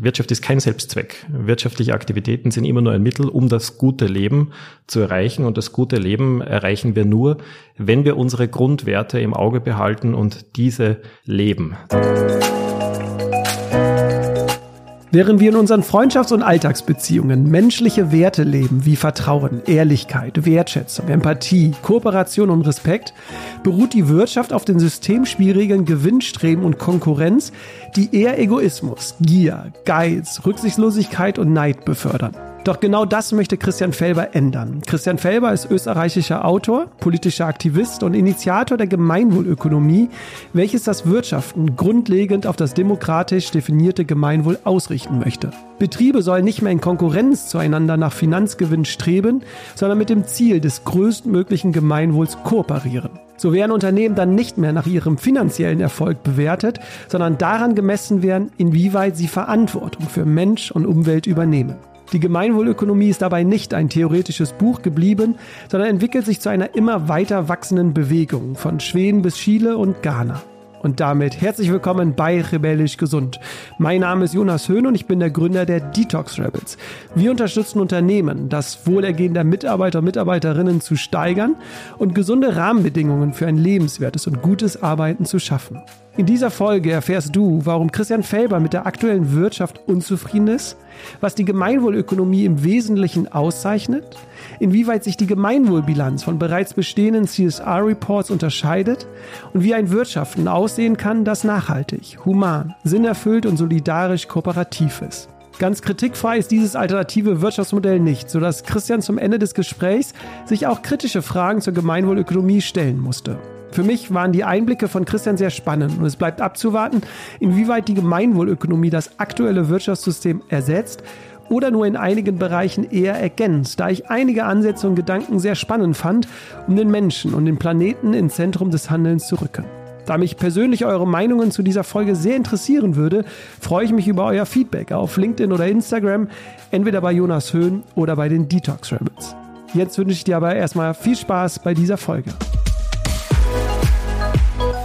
Wirtschaft ist kein Selbstzweck. Wirtschaftliche Aktivitäten sind immer nur ein Mittel, um das gute Leben zu erreichen. Und das gute Leben erreichen wir nur, wenn wir unsere Grundwerte im Auge behalten und diese leben. Während wir in unseren Freundschafts- und Alltagsbeziehungen menschliche Werte leben wie Vertrauen, Ehrlichkeit, Wertschätzung, Empathie, Kooperation und Respekt, beruht die Wirtschaft auf den Systemspielregeln Gewinnstreben und Konkurrenz, die eher Egoismus, Gier, Geiz, Rücksichtslosigkeit und Neid befördern. Doch genau das möchte Christian Felber ändern. Christian Felber ist österreichischer Autor, politischer Aktivist und Initiator der Gemeinwohlökonomie, welches das Wirtschaften grundlegend auf das demokratisch definierte Gemeinwohl ausrichten möchte. Betriebe sollen nicht mehr in Konkurrenz zueinander nach Finanzgewinn streben, sondern mit dem Ziel des größtmöglichen Gemeinwohls kooperieren. So werden Unternehmen dann nicht mehr nach ihrem finanziellen Erfolg bewertet, sondern daran gemessen werden, inwieweit sie Verantwortung für Mensch und Umwelt übernehmen. Die Gemeinwohlökonomie ist dabei nicht ein theoretisches Buch geblieben, sondern entwickelt sich zu einer immer weiter wachsenden Bewegung von Schweden bis Chile und Ghana. Und damit herzlich willkommen bei Rebellisch Gesund. Mein Name ist Jonas Höhn und ich bin der Gründer der Detox Rebels. Wir unterstützen Unternehmen, das Wohlergehen der Mitarbeiter und Mitarbeiterinnen zu steigern und gesunde Rahmenbedingungen für ein lebenswertes und gutes Arbeiten zu schaffen. In dieser Folge erfährst du, warum Christian Felber mit der aktuellen Wirtschaft unzufrieden ist, was die Gemeinwohlökonomie im Wesentlichen auszeichnet, inwieweit sich die Gemeinwohlbilanz von bereits bestehenden CSR-Reports unterscheidet und wie ein Wirtschaften aussehen kann, das nachhaltig, human, sinnerfüllt und solidarisch kooperativ ist. Ganz kritikfrei ist dieses alternative Wirtschaftsmodell nicht, sodass Christian zum Ende des Gesprächs sich auch kritische Fragen zur Gemeinwohlökonomie stellen musste. Für mich waren die Einblicke von Christian sehr spannend und es bleibt abzuwarten, inwieweit die Gemeinwohlökonomie das aktuelle Wirtschaftssystem ersetzt oder nur in einigen Bereichen eher ergänzt, da ich einige Ansätze und Gedanken sehr spannend fand, um den Menschen und den Planeten ins Zentrum des Handelns zu rücken. Da mich persönlich eure Meinungen zu dieser Folge sehr interessieren würde, freue ich mich über euer Feedback auf LinkedIn oder Instagram, entweder bei Jonas Höhn oder bei den Detox Rebels. Jetzt wünsche ich dir aber erstmal viel Spaß bei dieser Folge.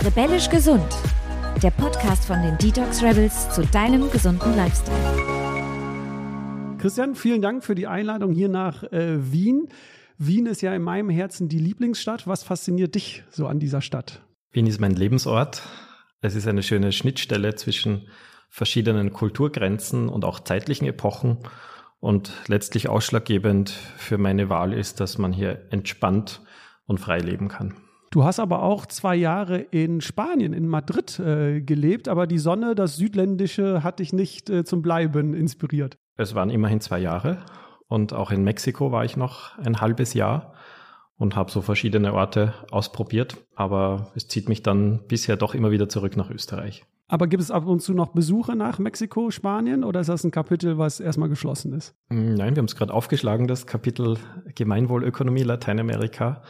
Rebellisch gesund. Der Podcast von den Detox Rebels zu deinem gesunden Lifestyle. Christian, vielen Dank für die Einladung hier nach äh, Wien. Wien ist ja in meinem Herzen die Lieblingsstadt. Was fasziniert dich so an dieser Stadt? Wien ist mein Lebensort. Es ist eine schöne Schnittstelle zwischen verschiedenen Kulturgrenzen und auch zeitlichen Epochen. Und letztlich ausschlaggebend für meine Wahl ist, dass man hier entspannt und frei leben kann. Du hast aber auch zwei Jahre in Spanien, in Madrid äh, gelebt, aber die Sonne, das Südländische, hat dich nicht äh, zum Bleiben inspiriert. Es waren immerhin zwei Jahre und auch in Mexiko war ich noch ein halbes Jahr und habe so verschiedene Orte ausprobiert, aber es zieht mich dann bisher doch immer wieder zurück nach Österreich. Aber gibt es ab und zu noch Besuche nach Mexiko, Spanien oder ist das ein Kapitel, was erstmal geschlossen ist? Nein, wir haben es gerade aufgeschlagen, das Kapitel Gemeinwohlökonomie Lateinamerika.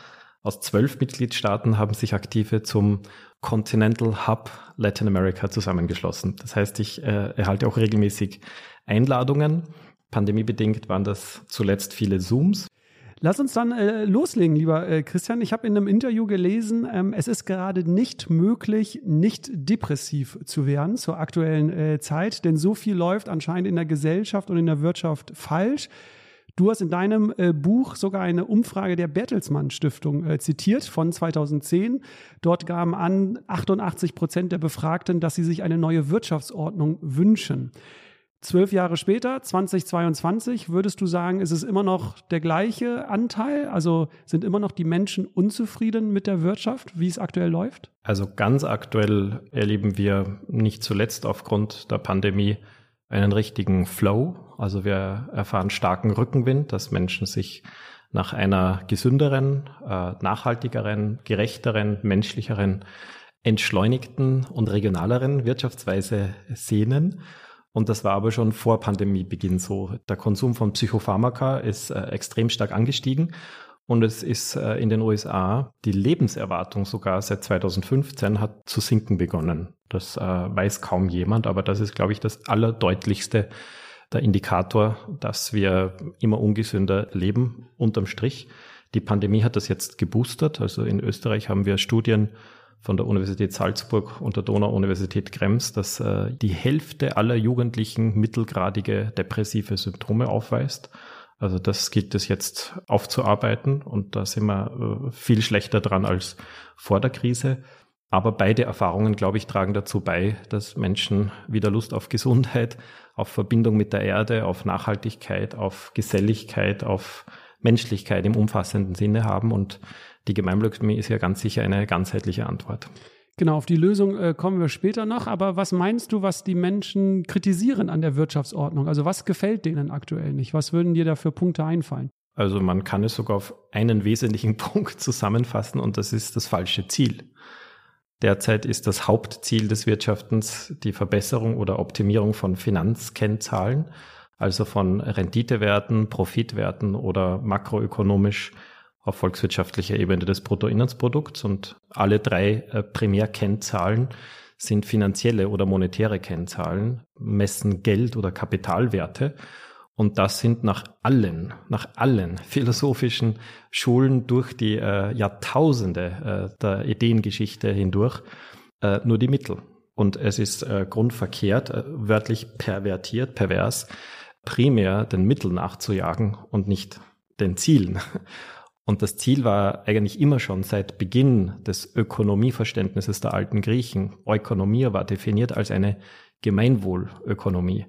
Aus zwölf Mitgliedstaaten haben sich Aktive zum Continental Hub Latin America zusammengeschlossen. Das heißt, ich äh, erhalte auch regelmäßig Einladungen. Pandemiebedingt waren das zuletzt viele Zooms. Lass uns dann äh, loslegen, lieber äh, Christian. Ich habe in einem Interview gelesen, ähm, es ist gerade nicht möglich, nicht depressiv zu werden zur aktuellen äh, Zeit, denn so viel läuft anscheinend in der Gesellschaft und in der Wirtschaft falsch. Du hast in deinem äh, Buch sogar eine Umfrage der Bertelsmann Stiftung äh, zitiert von 2010. Dort gaben an 88 Prozent der Befragten, dass sie sich eine neue Wirtschaftsordnung wünschen. Zwölf Jahre später, 2022, würdest du sagen, ist es immer noch der gleiche Anteil? Also sind immer noch die Menschen unzufrieden mit der Wirtschaft, wie es aktuell läuft? Also ganz aktuell erleben wir nicht zuletzt aufgrund der Pandemie einen richtigen Flow. Also wir erfahren starken Rückenwind, dass Menschen sich nach einer gesünderen, äh, nachhaltigeren, gerechteren, menschlicheren, entschleunigten und regionaleren Wirtschaftsweise sehnen. Und das war aber schon vor Pandemiebeginn so. Der Konsum von Psychopharmaka ist äh, extrem stark angestiegen und es ist äh, in den USA die Lebenserwartung sogar seit 2015 hat zu sinken begonnen. Das äh, weiß kaum jemand, aber das ist, glaube ich, das allerdeutlichste der Indikator, dass wir immer ungesünder leben, unterm Strich. Die Pandemie hat das jetzt geboostert. Also in Österreich haben wir Studien von der Universität Salzburg und der Donau-Universität Krems, dass äh, die Hälfte aller Jugendlichen mittelgradige depressive Symptome aufweist. Also das gilt es jetzt aufzuarbeiten und da sind wir äh, viel schlechter dran als vor der Krise. Aber beide Erfahrungen, glaube ich, tragen dazu bei, dass Menschen wieder Lust auf Gesundheit, auf Verbindung mit der Erde, auf Nachhaltigkeit, auf Geselligkeit, auf Menschlichkeit im umfassenden Sinne haben. Und die Gemeinwohlökonomie ist ja ganz sicher eine ganzheitliche Antwort. Genau, auf die Lösung äh, kommen wir später noch. Aber was meinst du, was die Menschen kritisieren an der Wirtschaftsordnung? Also was gefällt denen aktuell nicht? Was würden dir da für Punkte einfallen? Also man kann es sogar auf einen wesentlichen Punkt zusammenfassen und das ist das falsche Ziel. Derzeit ist das Hauptziel des Wirtschaftens die Verbesserung oder Optimierung von Finanzkennzahlen, also von Renditewerten, Profitwerten oder makroökonomisch auf volkswirtschaftlicher Ebene des Bruttoinlandsprodukts. Und alle drei äh, Primärkennzahlen sind finanzielle oder monetäre Kennzahlen, messen Geld oder Kapitalwerte. Und das sind nach allen, nach allen philosophischen Schulen durch die äh, Jahrtausende äh, der Ideengeschichte hindurch äh, nur die Mittel. Und es ist äh, grundverkehrt, äh, wörtlich pervertiert, pervers, primär den Mitteln nachzujagen und nicht den Zielen. Und das Ziel war eigentlich immer schon seit Beginn des Ökonomieverständnisses der alten Griechen. Ökonomie war definiert als eine Gemeinwohlökonomie.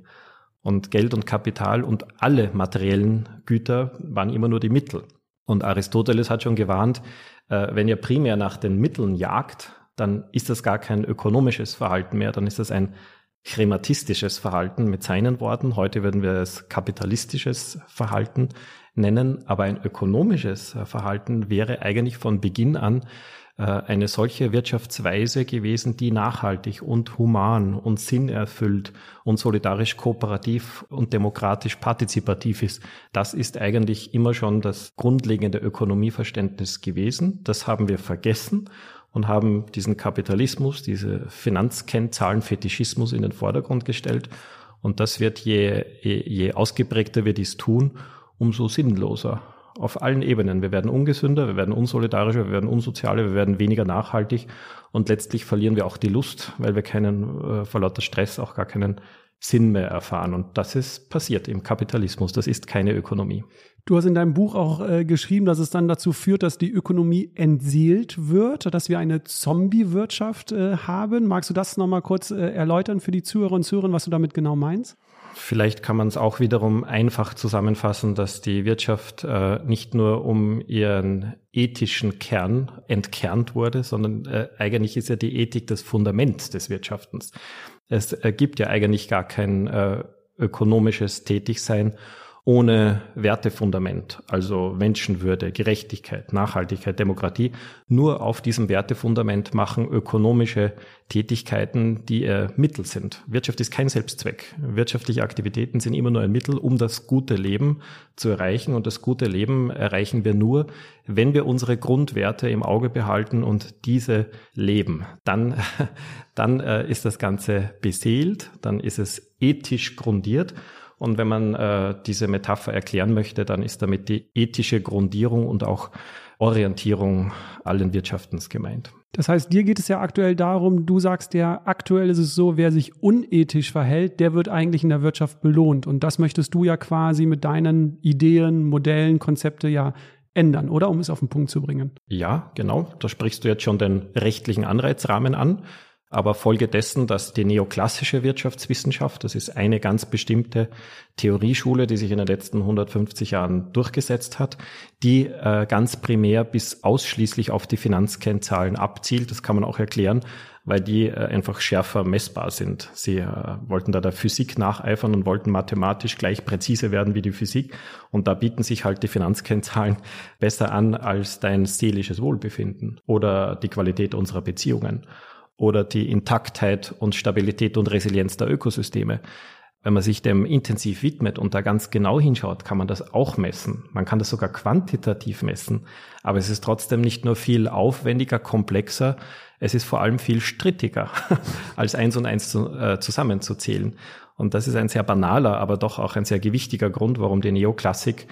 Und Geld und Kapital und alle materiellen Güter waren immer nur die Mittel. Und Aristoteles hat schon gewarnt, äh, wenn ihr primär nach den Mitteln jagt, dann ist das gar kein ökonomisches Verhalten mehr, dann ist das ein chematistisches Verhalten mit seinen Worten. Heute würden wir es kapitalistisches Verhalten nennen, aber ein ökonomisches Verhalten wäre eigentlich von Beginn an äh, eine solche Wirtschaftsweise gewesen, die nachhaltig und human und sinnerfüllt und solidarisch kooperativ und demokratisch partizipativ ist. Das ist eigentlich immer schon das grundlegende Ökonomieverständnis gewesen. Das haben wir vergessen und haben diesen Kapitalismus, diese Finanzkennzahlen-Fetischismus in den Vordergrund gestellt. Und das wird je, je, je ausgeprägter wir dies tun, umso sinnloser. Auf allen Ebenen. Wir werden ungesünder, wir werden unsolidarischer, wir werden unsozialer, wir werden weniger nachhaltig und letztlich verlieren wir auch die Lust, weil wir keinen, äh, vor lauter Stress auch gar keinen Sinn mehr erfahren. Und das ist passiert im Kapitalismus. Das ist keine Ökonomie. Du hast in deinem Buch auch äh, geschrieben, dass es dann dazu führt, dass die Ökonomie entseelt wird, dass wir eine Zombie-Wirtschaft äh, haben. Magst du das nochmal kurz äh, erläutern für die Zuhörer und Zuhörer, was du damit genau meinst? Vielleicht kann man es auch wiederum einfach zusammenfassen, dass die Wirtschaft äh, nicht nur um ihren ethischen Kern entkernt wurde, sondern äh, eigentlich ist ja die Ethik das Fundament des Wirtschaftens. Es äh, gibt ja eigentlich gar kein äh, ökonomisches Tätigsein ohne Wertefundament, also Menschenwürde, Gerechtigkeit, Nachhaltigkeit, Demokratie, nur auf diesem Wertefundament machen ökonomische Tätigkeiten, die äh, Mittel sind. Wirtschaft ist kein Selbstzweck. Wirtschaftliche Aktivitäten sind immer nur ein Mittel, um das gute Leben zu erreichen. Und das gute Leben erreichen wir nur, wenn wir unsere Grundwerte im Auge behalten und diese leben. Dann, dann äh, ist das Ganze beseelt, dann ist es ethisch grundiert und wenn man äh, diese Metapher erklären möchte, dann ist damit die ethische Grundierung und auch Orientierung allen Wirtschaftens gemeint. Das heißt, dir geht es ja aktuell darum, du sagst ja, aktuell ist es so, wer sich unethisch verhält, der wird eigentlich in der Wirtschaft belohnt. Und das möchtest du ja quasi mit deinen Ideen, Modellen, Konzepte ja ändern, oder? Um es auf den Punkt zu bringen. Ja, genau. Da sprichst du jetzt schon den rechtlichen Anreizrahmen an aber Folge dessen, dass die neoklassische Wirtschaftswissenschaft, das ist eine ganz bestimmte Theorieschule, die sich in den letzten 150 Jahren durchgesetzt hat, die äh, ganz primär bis ausschließlich auf die Finanzkennzahlen abzielt. Das kann man auch erklären, weil die äh, einfach schärfer messbar sind. Sie äh, wollten da der Physik nacheifern und wollten mathematisch gleich präzise werden wie die Physik. Und da bieten sich halt die Finanzkennzahlen besser an als dein seelisches Wohlbefinden oder die Qualität unserer Beziehungen oder die Intaktheit und Stabilität und Resilienz der Ökosysteme. Wenn man sich dem intensiv widmet und da ganz genau hinschaut, kann man das auch messen. Man kann das sogar quantitativ messen. Aber es ist trotzdem nicht nur viel aufwendiger, komplexer, es ist vor allem viel strittiger, als eins und eins zu, äh, zusammenzuzählen. Und das ist ein sehr banaler, aber doch auch ein sehr gewichtiger Grund, warum die Neoklassik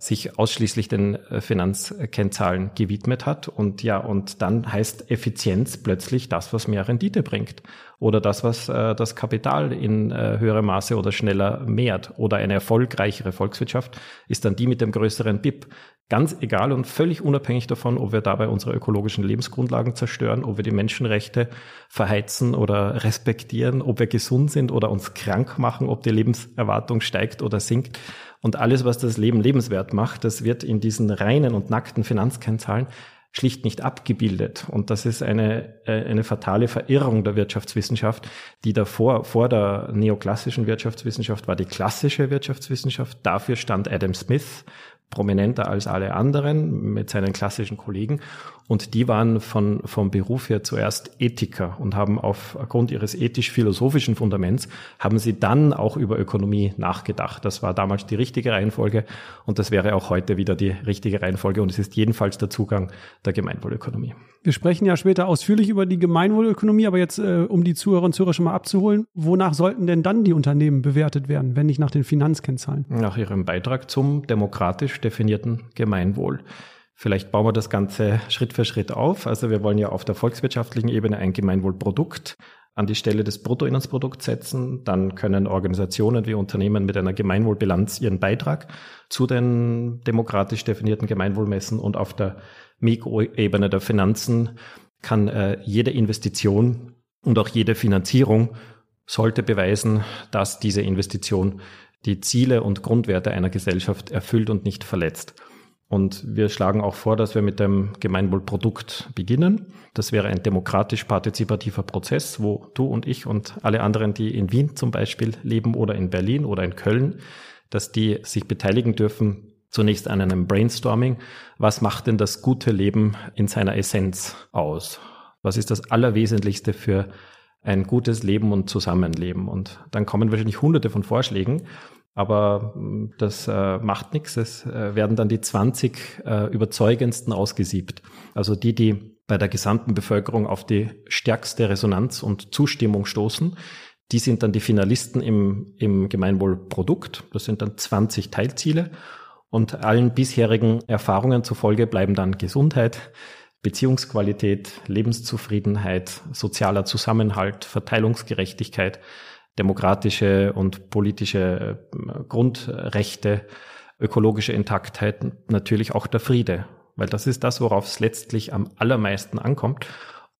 sich ausschließlich den äh, Finanzkennzahlen gewidmet hat. Und ja, und dann heißt Effizienz plötzlich das, was mehr Rendite bringt. Oder das, was äh, das Kapital in äh, höherem Maße oder schneller mehrt. Oder eine erfolgreichere Volkswirtschaft ist dann die mit dem größeren BIP. Ganz egal und völlig unabhängig davon, ob wir dabei unsere ökologischen Lebensgrundlagen zerstören, ob wir die Menschenrechte verheizen oder respektieren, ob wir gesund sind oder uns krank machen, ob die Lebenserwartung steigt oder sinkt. Und alles, was das Leben lebenswert macht, das wird in diesen reinen und nackten Finanzkennzahlen schlicht nicht abgebildet. Und das ist eine, äh, eine fatale Verirrung der Wirtschaftswissenschaft, die davor, vor der neoklassischen Wirtschaftswissenschaft war die klassische Wirtschaftswissenschaft. Dafür stand Adam Smith, prominenter als alle anderen mit seinen klassischen Kollegen. Und die waren von, vom Beruf her zuerst Ethiker und haben aufgrund ihres ethisch-philosophischen Fundaments, haben sie dann auch über Ökonomie nachgedacht. Das war damals die richtige Reihenfolge und das wäre auch heute wieder die richtige Reihenfolge und es ist jedenfalls der Zugang der Gemeinwohlökonomie. Wir sprechen ja später ausführlich über die Gemeinwohlökonomie, aber jetzt, äh, um die Zuhörer und Zuhörer schon mal abzuholen, wonach sollten denn dann die Unternehmen bewertet werden, wenn nicht nach den Finanzkennzahlen? Nach ihrem Beitrag zum demokratisch definierten Gemeinwohl. Vielleicht bauen wir das Ganze Schritt für Schritt auf. Also wir wollen ja auf der volkswirtschaftlichen Ebene ein Gemeinwohlprodukt an die Stelle des Bruttoinlandsprodukts setzen. Dann können Organisationen wie Unternehmen mit einer Gemeinwohlbilanz ihren Beitrag zu den demokratisch definierten Gemeinwohl messen. Und auf der Mikroebene der Finanzen kann äh, jede Investition und auch jede Finanzierung sollte beweisen, dass diese Investition die Ziele und Grundwerte einer Gesellschaft erfüllt und nicht verletzt. Und wir schlagen auch vor, dass wir mit dem Gemeinwohlprodukt beginnen. Das wäre ein demokratisch-partizipativer Prozess, wo du und ich und alle anderen, die in Wien zum Beispiel leben oder in Berlin oder in Köln, dass die sich beteiligen dürfen, zunächst an einem Brainstorming. Was macht denn das gute Leben in seiner Essenz aus? Was ist das Allerwesentlichste für ein gutes Leben und Zusammenleben? Und dann kommen wahrscheinlich hunderte von Vorschlägen. Aber hm, das äh, macht nichts. Es äh, werden dann die 20 äh, überzeugendsten ausgesiebt. Also die, die bei der gesamten Bevölkerung auf die stärkste Resonanz und Zustimmung stoßen, die sind dann die Finalisten im, im Gemeinwohlprodukt. Das sind dann 20 Teilziele. Und allen bisherigen Erfahrungen zufolge bleiben dann Gesundheit, Beziehungsqualität, Lebenszufriedenheit, sozialer Zusammenhalt, Verteilungsgerechtigkeit, demokratische und politische äh, Grundrechte, ökologische Intaktheit, natürlich auch der Friede. Weil das ist das, worauf es letztlich am allermeisten ankommt.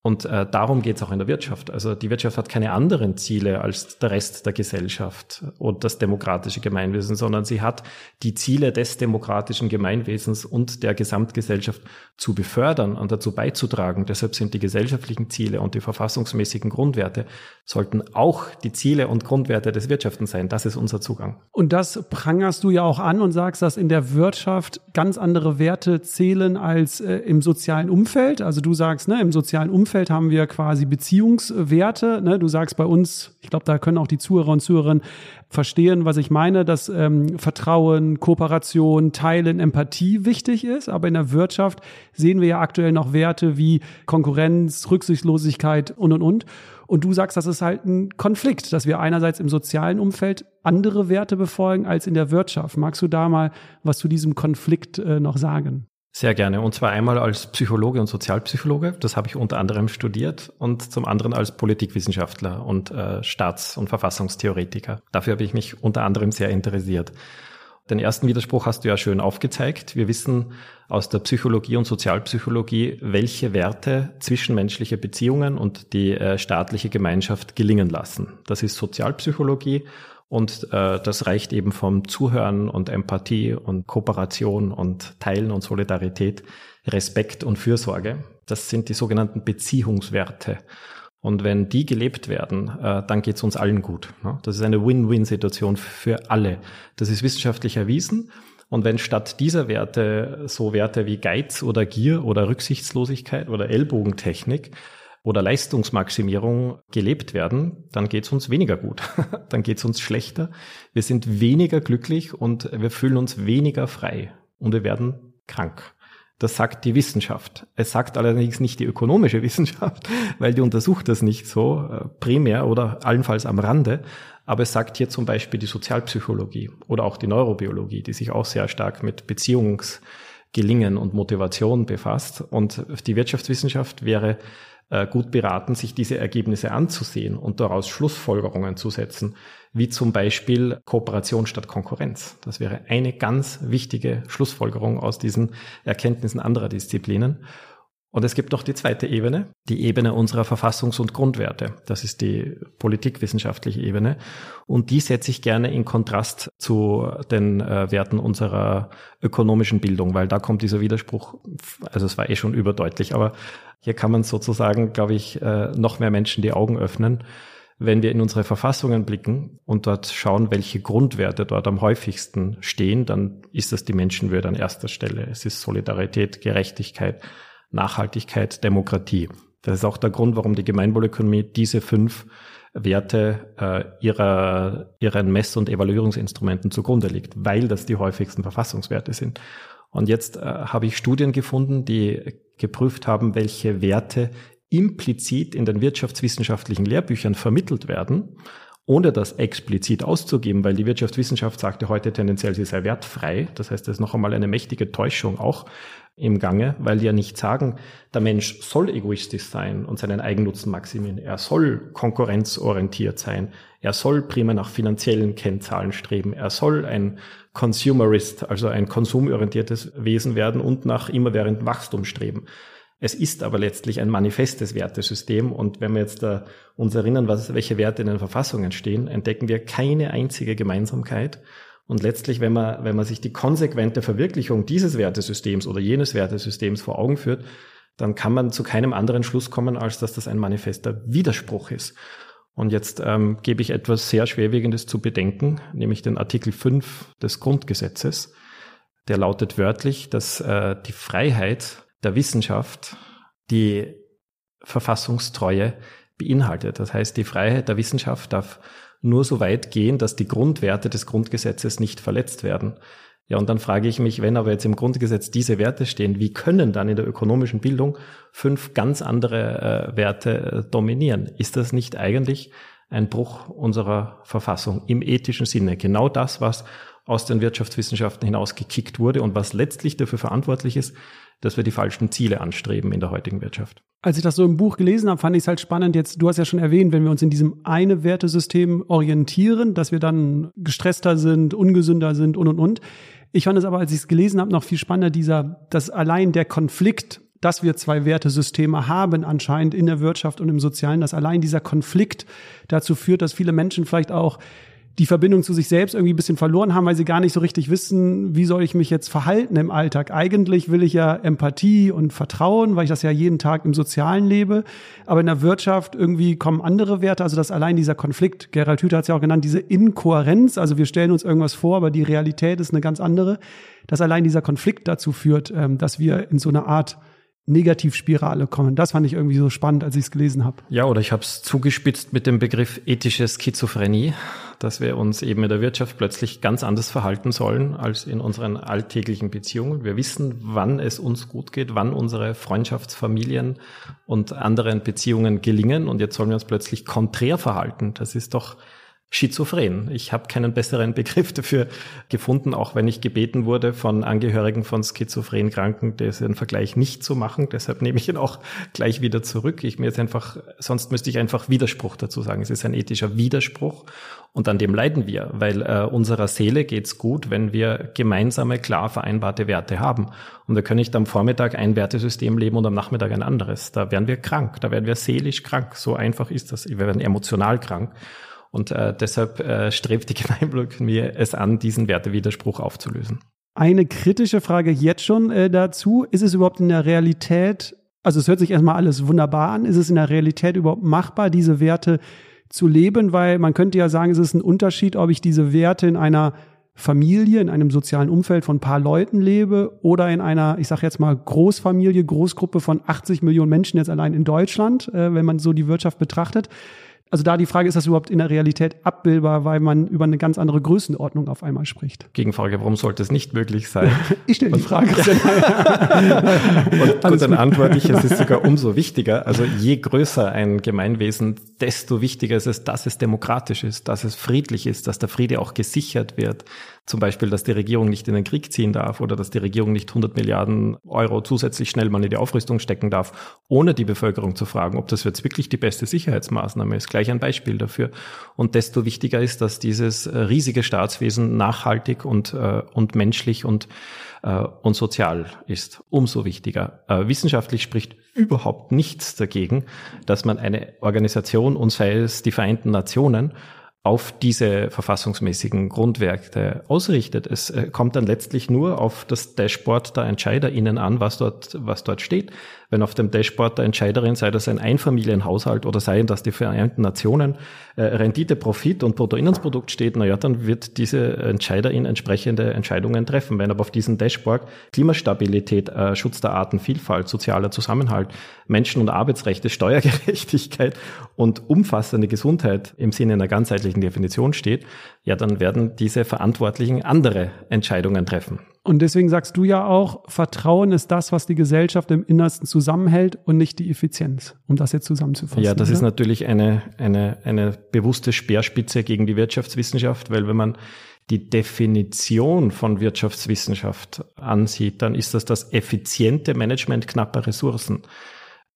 Und äh, darum geht es auch in der Wirtschaft. Also die Wirtschaft hat keine anderen Ziele als der Rest der Gesellschaft und das demokratische Gemeinwesen, sondern sie hat die Ziele des demokratischen Gemeinwesens und der Gesamtgesellschaft zu befördern und dazu beizutragen. Deshalb sind die gesellschaftlichen Ziele und die verfassungsmäßigen Grundwerte sollten auch die Ziele und Grundwerte des Wirtschaftens sein. Das ist unser Zugang. Und das prangerst du ja auch an und sagst, dass in der Wirtschaft ganz andere Werte zählen als äh, im sozialen Umfeld. Also du sagst, ne, im sozialen Umfeld Umfeld haben wir quasi Beziehungswerte. Ne? Du sagst bei uns, ich glaube, da können auch die Zuhörer und Zuhörerinnen verstehen, was ich meine, dass ähm, Vertrauen, Kooperation, Teilen, Empathie wichtig ist. Aber in der Wirtschaft sehen wir ja aktuell noch Werte wie Konkurrenz, Rücksichtslosigkeit und, und, und. Und du sagst, das ist halt ein Konflikt, dass wir einerseits im sozialen Umfeld andere Werte befolgen als in der Wirtschaft. Magst du da mal was zu diesem Konflikt äh, noch sagen? Sehr gerne. Und zwar einmal als Psychologe und Sozialpsychologe, das habe ich unter anderem studiert, und zum anderen als Politikwissenschaftler und äh, Staats- und Verfassungstheoretiker. Dafür habe ich mich unter anderem sehr interessiert. Den ersten Widerspruch hast du ja schön aufgezeigt. Wir wissen aus der Psychologie und Sozialpsychologie, welche Werte zwischenmenschliche Beziehungen und die äh, staatliche Gemeinschaft gelingen lassen. Das ist Sozialpsychologie und äh, das reicht eben vom Zuhören und Empathie und Kooperation und Teilen und Solidarität, Respekt und Fürsorge. Das sind die sogenannten Beziehungswerte. Und wenn die gelebt werden, äh, dann geht es uns allen gut. Ne? Das ist eine Win-Win-Situation für alle. Das ist wissenschaftlich erwiesen. Und wenn statt dieser Werte so Werte wie Geiz oder Gier oder Rücksichtslosigkeit oder Ellbogentechnik oder Leistungsmaximierung gelebt werden, dann geht es uns weniger gut. dann geht es uns schlechter. Wir sind weniger glücklich und wir fühlen uns weniger frei und wir werden krank. Das sagt die Wissenschaft. Es sagt allerdings nicht die ökonomische Wissenschaft, weil die untersucht das nicht so äh, primär oder allenfalls am Rande. Aber es sagt hier zum Beispiel die Sozialpsychologie oder auch die Neurobiologie, die sich auch sehr stark mit Beziehungsgelingen und Motivation befasst. Und die Wirtschaftswissenschaft wäre äh, gut beraten, sich diese Ergebnisse anzusehen und daraus Schlussfolgerungen zu setzen, wie zum Beispiel Kooperation statt Konkurrenz. Das wäre eine ganz wichtige Schlussfolgerung aus diesen Erkenntnissen anderer Disziplinen. Und es gibt noch die zweite Ebene, die Ebene unserer Verfassungs- und Grundwerte. Das ist die politikwissenschaftliche Ebene. Und die setze ich gerne in Kontrast zu den äh, Werten unserer ökonomischen Bildung, weil da kommt dieser Widerspruch, also es war eh schon überdeutlich, aber hier kann man sozusagen, glaube ich, äh, noch mehr Menschen die Augen öffnen. Wenn wir in unsere Verfassungen blicken und dort schauen, welche Grundwerte dort am häufigsten stehen, dann ist das die Menschenwürde an erster Stelle. Es ist Solidarität, Gerechtigkeit, Nachhaltigkeit, Demokratie. Das ist auch der Grund, warum die Gemeinwohlökonomie diese fünf Werte äh, ihrer, ihren Mess- und Evaluierungsinstrumenten zugrunde liegt, weil das die häufigsten Verfassungswerte sind. Und jetzt äh, habe ich Studien gefunden, die geprüft haben, welche Werte implizit in den wirtschaftswissenschaftlichen Lehrbüchern vermittelt werden, ohne das explizit auszugeben, weil die Wirtschaftswissenschaft sagte heute tendenziell, sie sei wertfrei. Das heißt, das ist noch einmal eine mächtige Täuschung auch im Gange, weil die ja nicht sagen, der Mensch soll egoistisch sein und seinen Eigennutzen maximieren. Er soll konkurrenzorientiert sein. Er soll prima nach finanziellen Kennzahlen streben. Er soll ein Consumerist, also ein konsumorientiertes Wesen werden und nach immerwährendem Wachstum streben. Es ist aber letztlich ein manifestes Wertesystem und wenn wir jetzt da uns erinnern, was, welche Werte in den Verfassungen stehen, entdecken wir keine einzige Gemeinsamkeit. Und letztlich, wenn man, wenn man sich die konsequente Verwirklichung dieses Wertesystems oder jenes Wertesystems vor Augen führt, dann kann man zu keinem anderen Schluss kommen, als dass das ein manifester Widerspruch ist. Und jetzt ähm, gebe ich etwas sehr Schwerwiegendes zu bedenken, nämlich den Artikel 5 des Grundgesetzes. Der lautet wörtlich, dass äh, die Freiheit der Wissenschaft die Verfassungstreue beinhaltet. Das heißt, die Freiheit der Wissenschaft darf nur so weit gehen, dass die Grundwerte des Grundgesetzes nicht verletzt werden. Ja, und dann frage ich mich, wenn aber jetzt im Grundgesetz diese Werte stehen, wie können dann in der ökonomischen Bildung fünf ganz andere äh, Werte äh, dominieren? Ist das nicht eigentlich ein Bruch unserer Verfassung im ethischen Sinne? Genau das, was aus den Wirtschaftswissenschaften hinausgekickt wurde und was letztlich dafür verantwortlich ist, dass wir die falschen Ziele anstreben in der heutigen Wirtschaft. Als ich das so im Buch gelesen habe, fand ich es halt spannend. Jetzt, du hast ja schon erwähnt, wenn wir uns in diesem eine Wertesystem orientieren, dass wir dann gestresster sind, ungesünder sind und und und. Ich fand es aber, als ich es gelesen habe, noch viel spannender, dieser, dass allein der Konflikt, dass wir zwei Wertesysteme haben, anscheinend in der Wirtschaft und im Sozialen, dass allein dieser Konflikt dazu führt, dass viele Menschen vielleicht auch die Verbindung zu sich selbst irgendwie ein bisschen verloren haben, weil sie gar nicht so richtig wissen, wie soll ich mich jetzt verhalten im Alltag. Eigentlich will ich ja Empathie und Vertrauen, weil ich das ja jeden Tag im Sozialen lebe. Aber in der Wirtschaft irgendwie kommen andere Werte, also dass allein dieser Konflikt, Gerald Hüther hat es ja auch genannt, diese Inkohärenz, also wir stellen uns irgendwas vor, aber die Realität ist eine ganz andere, dass allein dieser Konflikt dazu führt, ähm, dass wir in so eine Art Negativspirale kommen. Das fand ich irgendwie so spannend, als ich es gelesen habe. Ja, oder ich habe es zugespitzt mit dem Begriff ethische Schizophrenie, dass wir uns eben in der Wirtschaft plötzlich ganz anders verhalten sollen als in unseren alltäglichen Beziehungen. Wir wissen, wann es uns gut geht, wann unsere Freundschaftsfamilien und anderen Beziehungen gelingen und jetzt sollen wir uns plötzlich konträr verhalten. Das ist doch schizophren. Ich habe keinen besseren Begriff dafür gefunden, auch wenn ich gebeten wurde von Angehörigen von schizophren Kranken, diesen Vergleich nicht zu machen. Deshalb nehme ich ihn auch gleich wieder zurück. Ich mir jetzt einfach, sonst müsste ich einfach Widerspruch dazu sagen. Es ist ein ethischer Widerspruch und an dem leiden wir, weil äh, unserer Seele geht's gut, wenn wir gemeinsame, klar vereinbarte Werte haben. Und da können nicht am Vormittag ein Wertesystem leben und am Nachmittag ein anderes. Da werden wir krank, da werden wir seelisch krank. So einfach ist das. Wir werden emotional krank. Und äh, deshalb äh, strebt die Gemeinwohlökonomie es an, diesen Wertewiderspruch aufzulösen. Eine kritische Frage jetzt schon äh, dazu. Ist es überhaupt in der Realität, also es hört sich erstmal alles wunderbar an, ist es in der Realität überhaupt machbar, diese Werte zu leben? Weil man könnte ja sagen, es ist ein Unterschied, ob ich diese Werte in einer Familie, in einem sozialen Umfeld von ein paar Leuten lebe oder in einer, ich sage jetzt mal, Großfamilie, Großgruppe von 80 Millionen Menschen jetzt allein in Deutschland, äh, wenn man so die Wirtschaft betrachtet Also da die Frage, ist das überhaupt in der Realität abbildbar, weil man über eine ganz andere Größenordnung auf einmal spricht? Gegenfrage, warum sollte es nicht möglich sein? ich stelle die Frage. und gut, dann antworte ich, es ist sogar umso wichtiger. Also je größer ein Gemeinwesen, desto wichtiger ist es, dass es demokratisch ist, dass es friedlich ist, dass der Friede auch gesichert wird, zum Beispiel, dass die Regierung nicht in den Krieg ziehen darf oder dass die Regierung nicht 100 Milliarden Euro zusätzlich schnell mal in die Aufrüstung stecken darf, ohne die Bevölkerung zu fragen, ob das jetzt wirklich die beste Sicherheitsmaßnahme ist. Gleich ein Beispiel dafür. Und desto wichtiger ist, dass dieses äh, riesige Staatswesen nachhaltig und, äh, und menschlich und, äh, und sozial ist. Umso wichtiger. Äh, wissenschaftlich spricht überhaupt nichts dagegen, dass man eine Organisation, und sei es die Vereinten Nationen, auf diese verfassungsmäßigen Grundwerke ausrichtet. Es äh, kommt dann letztlich nur auf das Dashboard der EntscheiderInnen an, was dort, was dort steht wenn auf dem Dashboard der Entscheiderin, sei das ein Einfamilienhaushalt oder seien das die Vereinten Nationen, äh, Rendite, Profit und Bruttoinlandsprodukt steht, naja, dann wird diese Entscheiderin entsprechende Entscheidungen treffen. Wenn aber auf diesem Dashboard Klimastabilität, äh, Schutz der Artenvielfalt, sozialer Zusammenhalt, Menschen- und Arbeitsrechte, Steuergerechtigkeit und umfassende Gesundheit im Sinne einer ganzheitlichen Definition steht, ja, dann werden diese Verantwortlichen andere Entscheidungen treffen. Und deswegen sagst du ja auch, Vertrauen ist das, was die Gesellschaft im Innersten zusammenhält und nicht die Effizienz, um das jetzt zusammenzufassen. Ja, das oder? ist natürlich eine, eine, eine bewusste Speerspitze gegen die Wirtschaftswissenschaft, weil wenn man die Definition von Wirtschaftswissenschaft ansieht, dann ist das das effiziente Management knapper Ressourcen.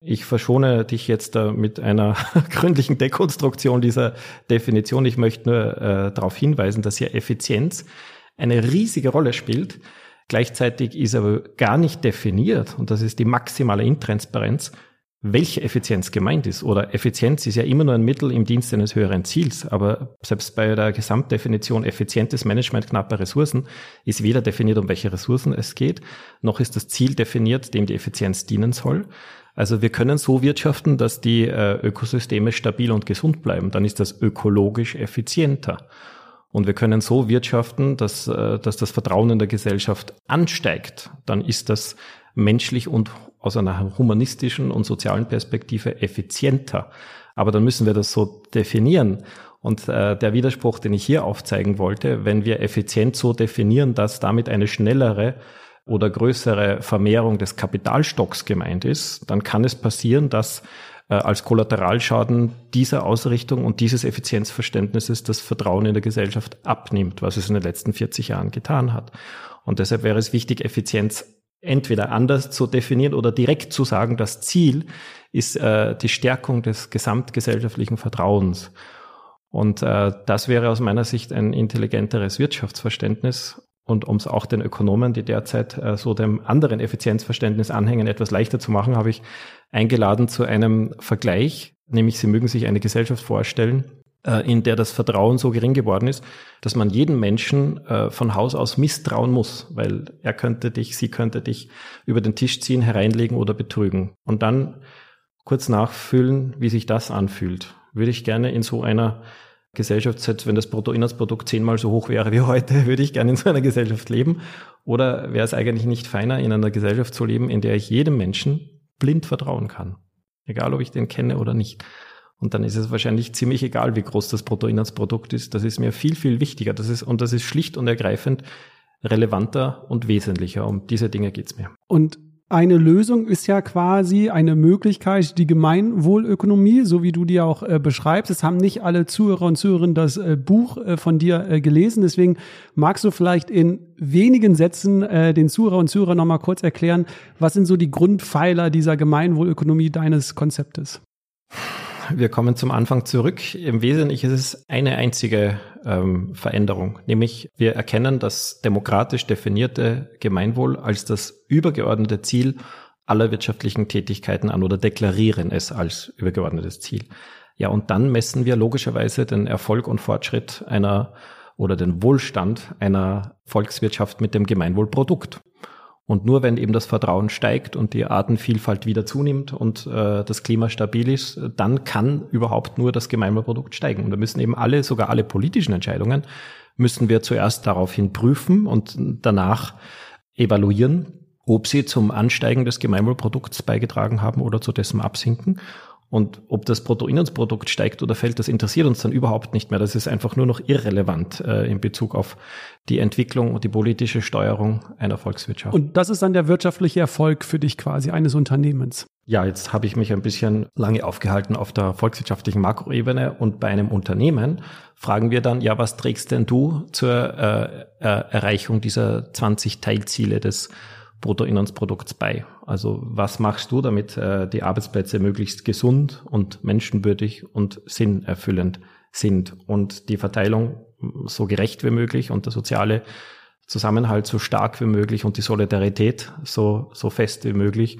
Ich verschone dich jetzt mit einer gründlichen Dekonstruktion dieser Definition. Ich möchte nur äh, darauf hinweisen, dass hier Effizienz eine riesige Rolle spielt. Gleichzeitig ist aber gar nicht definiert, und das ist die maximale Intransparenz, welche Effizienz gemeint ist. Oder Effizienz ist ja immer nur ein Mittel im Dienst eines höheren Ziels. Aber selbst bei der Gesamtdefinition effizientes Management knapper Ressourcen ist weder definiert, um welche Ressourcen es geht, noch ist das Ziel definiert, dem die Effizienz dienen soll. Also wir können so wirtschaften, dass die äh, Ökosysteme stabil und gesund bleiben. Dann ist das ökologisch effizienter. Und wir können so wirtschaften, dass, äh, dass das Vertrauen in der Gesellschaft ansteigt. Dann ist das menschlich und aus einer humanistischen und sozialen Perspektive effizienter. Aber dann müssen wir das so definieren. Und äh, der Widerspruch, den ich hier aufzeigen wollte, wenn wir effizient so definieren, dass damit eine schnellere oder größere Vermehrung des Kapitalstocks gemeint ist, dann kann es passieren, dass als Kollateralschaden dieser Ausrichtung und dieses Effizienzverständnisses das Vertrauen in der Gesellschaft abnimmt, was es in den letzten 40 Jahren getan hat. Und deshalb wäre es wichtig, Effizienz entweder anders zu definieren oder direkt zu sagen, das Ziel ist äh, die Stärkung des gesamtgesellschaftlichen Vertrauens. Und äh, das wäre aus meiner Sicht ein intelligenteres Wirtschaftsverständnis und um es auch den Ökonomen, die derzeit äh, so dem anderen Effizienzverständnis anhängen, etwas leichter zu machen, habe ich eingeladen zu einem Vergleich, nämlich Sie mögen sich eine Gesellschaft vorstellen, äh, in der das Vertrauen so gering geworden ist, dass man jedem Menschen äh, von Haus aus misstrauen muss, weil er könnte dich, sie könnte dich über den Tisch ziehen, hereinlegen oder betrügen. Und dann kurz nachfühlen, wie sich das anfühlt. Würde ich gerne in so einer Gesellschaft, selbst wenn das Bruttoinlandsprodukt zehnmal so hoch wäre wie heute, würde ich gerne in so einer Gesellschaft leben? Oder wäre es eigentlich nicht feiner, in einer Gesellschaft zu leben, in der ich jedem Menschen blind vertrauen kann? Egal, ob ich den kenne oder nicht. Und dann ist es wahrscheinlich ziemlich egal, wie groß das Bruttoinlandsprodukt ist. Das ist mir viel, viel wichtiger. Das ist, und das ist schlicht und ergreifend relevanter und wesentlicher. Um diese Dinge geht's mir. Und eine Lösung ist ja quasi eine Möglichkeit, die Gemeinwohlökonomie, so wie du die auch äh, beschreibst. Es haben nicht alle Zuhörer und Zuhörerinnen das äh, Buch äh, von dir äh, gelesen. Deswegen magst du vielleicht in wenigen Sätzen äh, den Zuhörer und Zuhörern nochmal kurz erklären, was sind so die Grundpfeiler dieser Gemeinwohlökonomie deines Konzeptes? wir kommen zum Anfang zurück. Im Wesentlichen ist es eine einzige ähm, Veränderung, nämlich wir erkennen das demokratisch definierte Gemeinwohl als das übergeordnete Ziel aller wirtschaftlichen Tätigkeiten an oder deklarieren es als übergeordnetes Ziel. Ja, und dann messen wir logischerweise den Erfolg und Fortschritt einer oder den Wohlstand einer Volkswirtschaft mit dem Gemeinwohlprodukt. Und nur wenn eben das Vertrauen steigt und die Artenvielfalt wieder zunimmt und äh, das Klima stabil ist, dann kann überhaupt nur das Gemeinwohlprodukt steigen. Und wir müssen eben alle, sogar alle politischen Entscheidungen, müssen wir zuerst daraufhin prüfen und danach evaluieren, ob sie zum Ansteigen des Gemeinwohlprodukts beigetragen haben oder zu dessen Absinken. Und ob das Bruttoinlandsprodukt steigt oder fällt, das interessiert uns dann überhaupt nicht mehr. Das ist einfach nur noch irrelevant äh, in Bezug auf die Entwicklung und die politische Steuerung einer Volkswirtschaft. Und das ist dann der wirtschaftliche Erfolg für dich quasi eines Unternehmens. Ja, jetzt habe ich mich ein bisschen lange aufgehalten auf der volkswirtschaftlichen Makroebene und bei einem Unternehmen fragen wir dann, ja, was trägst denn du zur äh, äh, Erreichung dieser 20 Teilziele des Bruttoinlandsprodukts bei. Also was machst du, damit äh, die Arbeitsplätze möglichst gesund und menschenwürdig und sinnerfüllend sind und die Verteilung so gerecht wie möglich und der soziale Zusammenhalt so stark wie möglich und die Solidarität so, so fest wie möglich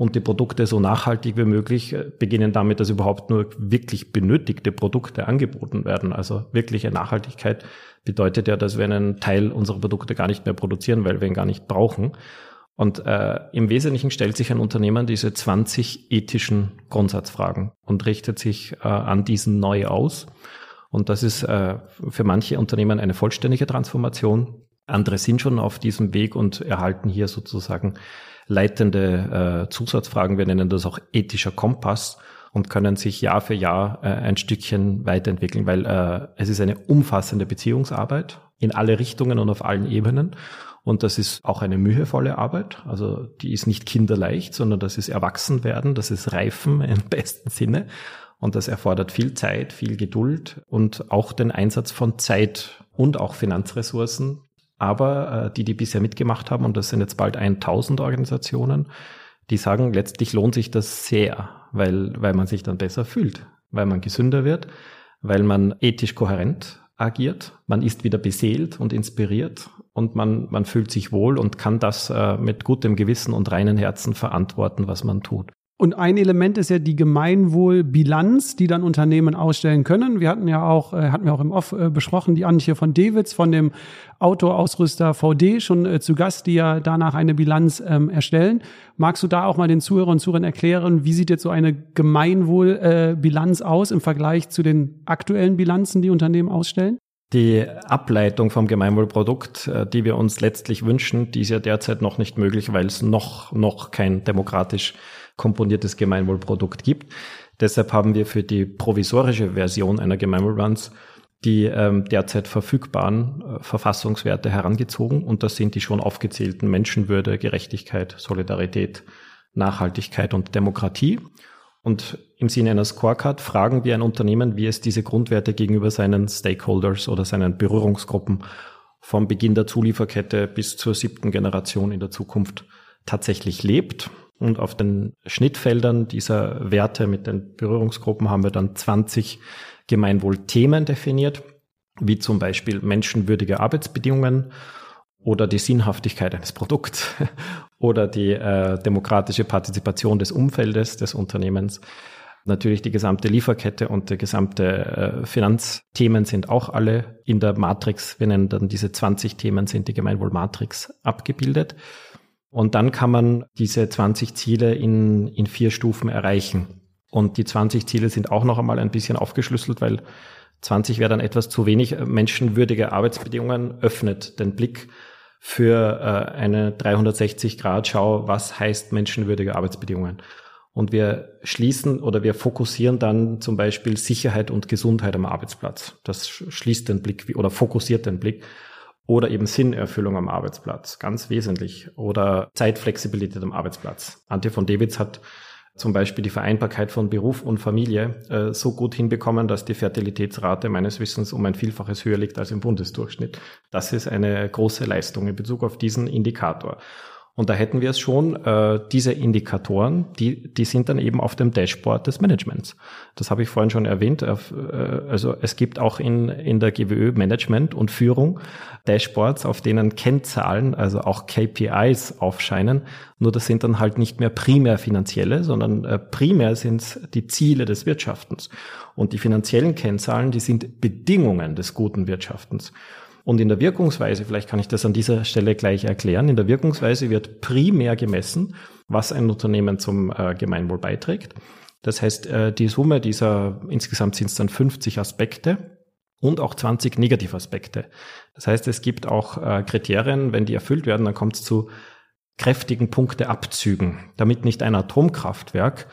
und die Produkte so nachhaltig wie möglich äh, beginnen damit, dass überhaupt nur wirklich benötigte Produkte angeboten werden. Also wirkliche Nachhaltigkeit bedeutet ja, dass wir einen Teil unserer Produkte gar nicht mehr produzieren, weil wir ihn gar nicht brauchen. Und äh, im Wesentlichen stellt sich ein Unternehmen diese 20 ethischen Grundsatzfragen und richtet sich äh, an diesen neu aus. Und das ist äh, für manche Unternehmen eine vollständige Transformation. Andere sind schon auf diesem Weg und erhalten hier sozusagen leitende äh, Zusatzfragen. Wir nennen das auch ethischer Kompass und können sich Jahr für Jahr äh, ein Stückchen weiterentwickeln, weil äh, es ist eine umfassende Beziehungsarbeit in alle Richtungen und auf allen Ebenen. Und das ist auch eine mühevolle Arbeit. Also die ist nicht kinderleicht, sondern das ist Erwachsenwerden, das ist Reifen im besten Sinne. Und das erfordert viel Zeit, viel Geduld und auch den Einsatz von Zeit und auch Finanzressourcen. Aber äh, die, die bisher mitgemacht haben, und das sind jetzt bald 1000 Organisationen, die sagen, letztlich lohnt sich das sehr, weil, weil man sich dann besser fühlt, weil man gesünder wird, weil man ethisch kohärent agiert, man ist wieder beseelt und inspiriert und man, man fühlt sich wohl und kann das äh, mit gutem Gewissen und reinen Herzen verantworten, was man tut. Und ein Element ist ja die Gemeinwohlbilanz, die dann Unternehmen ausstellen können. Wir hatten ja auch, äh, hatten wir auch im Off äh, besprochen, die Antje von Dewitz von dem Autoausrüster VD schon äh, zu Gast, die ja danach eine Bilanz ähm, erstellen. Magst du da auch mal den Zuhörern und Zuhörern erklären, wie sieht jetzt so eine Gemeinwohlbilanz aus im Vergleich zu den aktuellen Bilanzen, die Unternehmen ausstellen? Die Ableitung vom Gemeinwohlprodukt, äh, die wir uns letztlich wünschen, die ist ja derzeit noch nicht möglich, weil es noch, noch kein demokratisch komponiertes Gemeinwohlprodukt gibt. Deshalb haben wir für die provisorische Version einer Gemeinwohlbilanz die ähm, derzeit verfügbaren äh, Verfassungswerte herangezogen und das sind die schon aufgezählten Menschenwürde, Gerechtigkeit, Solidarität, Nachhaltigkeit und Demokratie. Und im Sinne einer Scorecard fragen wir ein Unternehmen, wie es diese Grundwerte gegenüber seinen Stakeholders oder seinen Berührungsgruppen vom Beginn der Zulieferkette bis zur siebten Generation in der Zukunft tatsächlich lebt. Und auf den Schnittfeldern dieser Werte mit den Berührungsgruppen haben wir dann 20 Gemeinwohlthemen definiert, wie zum Beispiel menschenwürdige Arbeitsbedingungen oder die Sinnhaftigkeit eines Produkts oder die äh, demokratische Partizipation des Umfeldes des Unternehmens. Natürlich die gesamte Lieferkette und die gesamte äh, Finanzthemen sind auch alle in der Matrix, wir nennen dann diese 20 Themen, sind die Gemeinwohlmatrix abgebildet. Und dann kann man diese 20 Ziele in, in vier Stufen erreichen. Und die 20 Ziele sind auch noch einmal ein bisschen aufgeschlüsselt, weil 20 wäre dann etwas zu wenig. Menschenwürdige Arbeitsbedingungen öffnet den Blick für äh, eine 360-Grad-Schau, was heißt menschenwürdige Arbeitsbedingungen. Und wir schließen oder wir fokussieren dann zum Beispiel Sicherheit und Gesundheit am Arbeitsplatz. Das schließt den Blick oder fokussiert den Blick oder eben Sinnerfüllung am Arbeitsplatz, ganz wesentlich. Oder Zeitflexibilität am Arbeitsplatz. Antje von Dewitz hat zum Beispiel die Vereinbarkeit von Beruf und Familie äh, so gut hinbekommen, dass die Fertilitätsrate meines Wissens um ein Vielfaches höher liegt als im Bundesdurchschnitt. Das ist eine große Leistung in Bezug auf diesen Indikator. Und da hätten wir es schon, äh, diese Indikatoren, die, die sind dann eben auf dem Dashboard des Managements. Das habe ich vorhin schon erwähnt. Äh, also es gibt auch in, in der GWÖ Management und Führung Dashboards, auf denen Kennzahlen, also auch KPIs aufscheinen. Nur das sind dann halt nicht mehr primär finanzielle, sondern äh, primär sind es die Ziele des Wirtschaftens. Und die finanziellen Kennzahlen, die sind Bedingungen des guten Wirtschaftens. Und in der Wirkungsweise, vielleicht kann ich das an dieser Stelle gleich erklären, in der Wirkungsweise wird primär gemessen, was ein Unternehmen zum äh, Gemeinwohl beiträgt. Das heißt, äh, die Summe dieser, insgesamt sind es dann 50 Aspekte und auch 20 Negativaspekte. Das heißt, es gibt auch äh, Kriterien, wenn die erfüllt werden, dann kommt es zu kräftigen Punkteabzügen, damit nicht ein Atomkraftwerk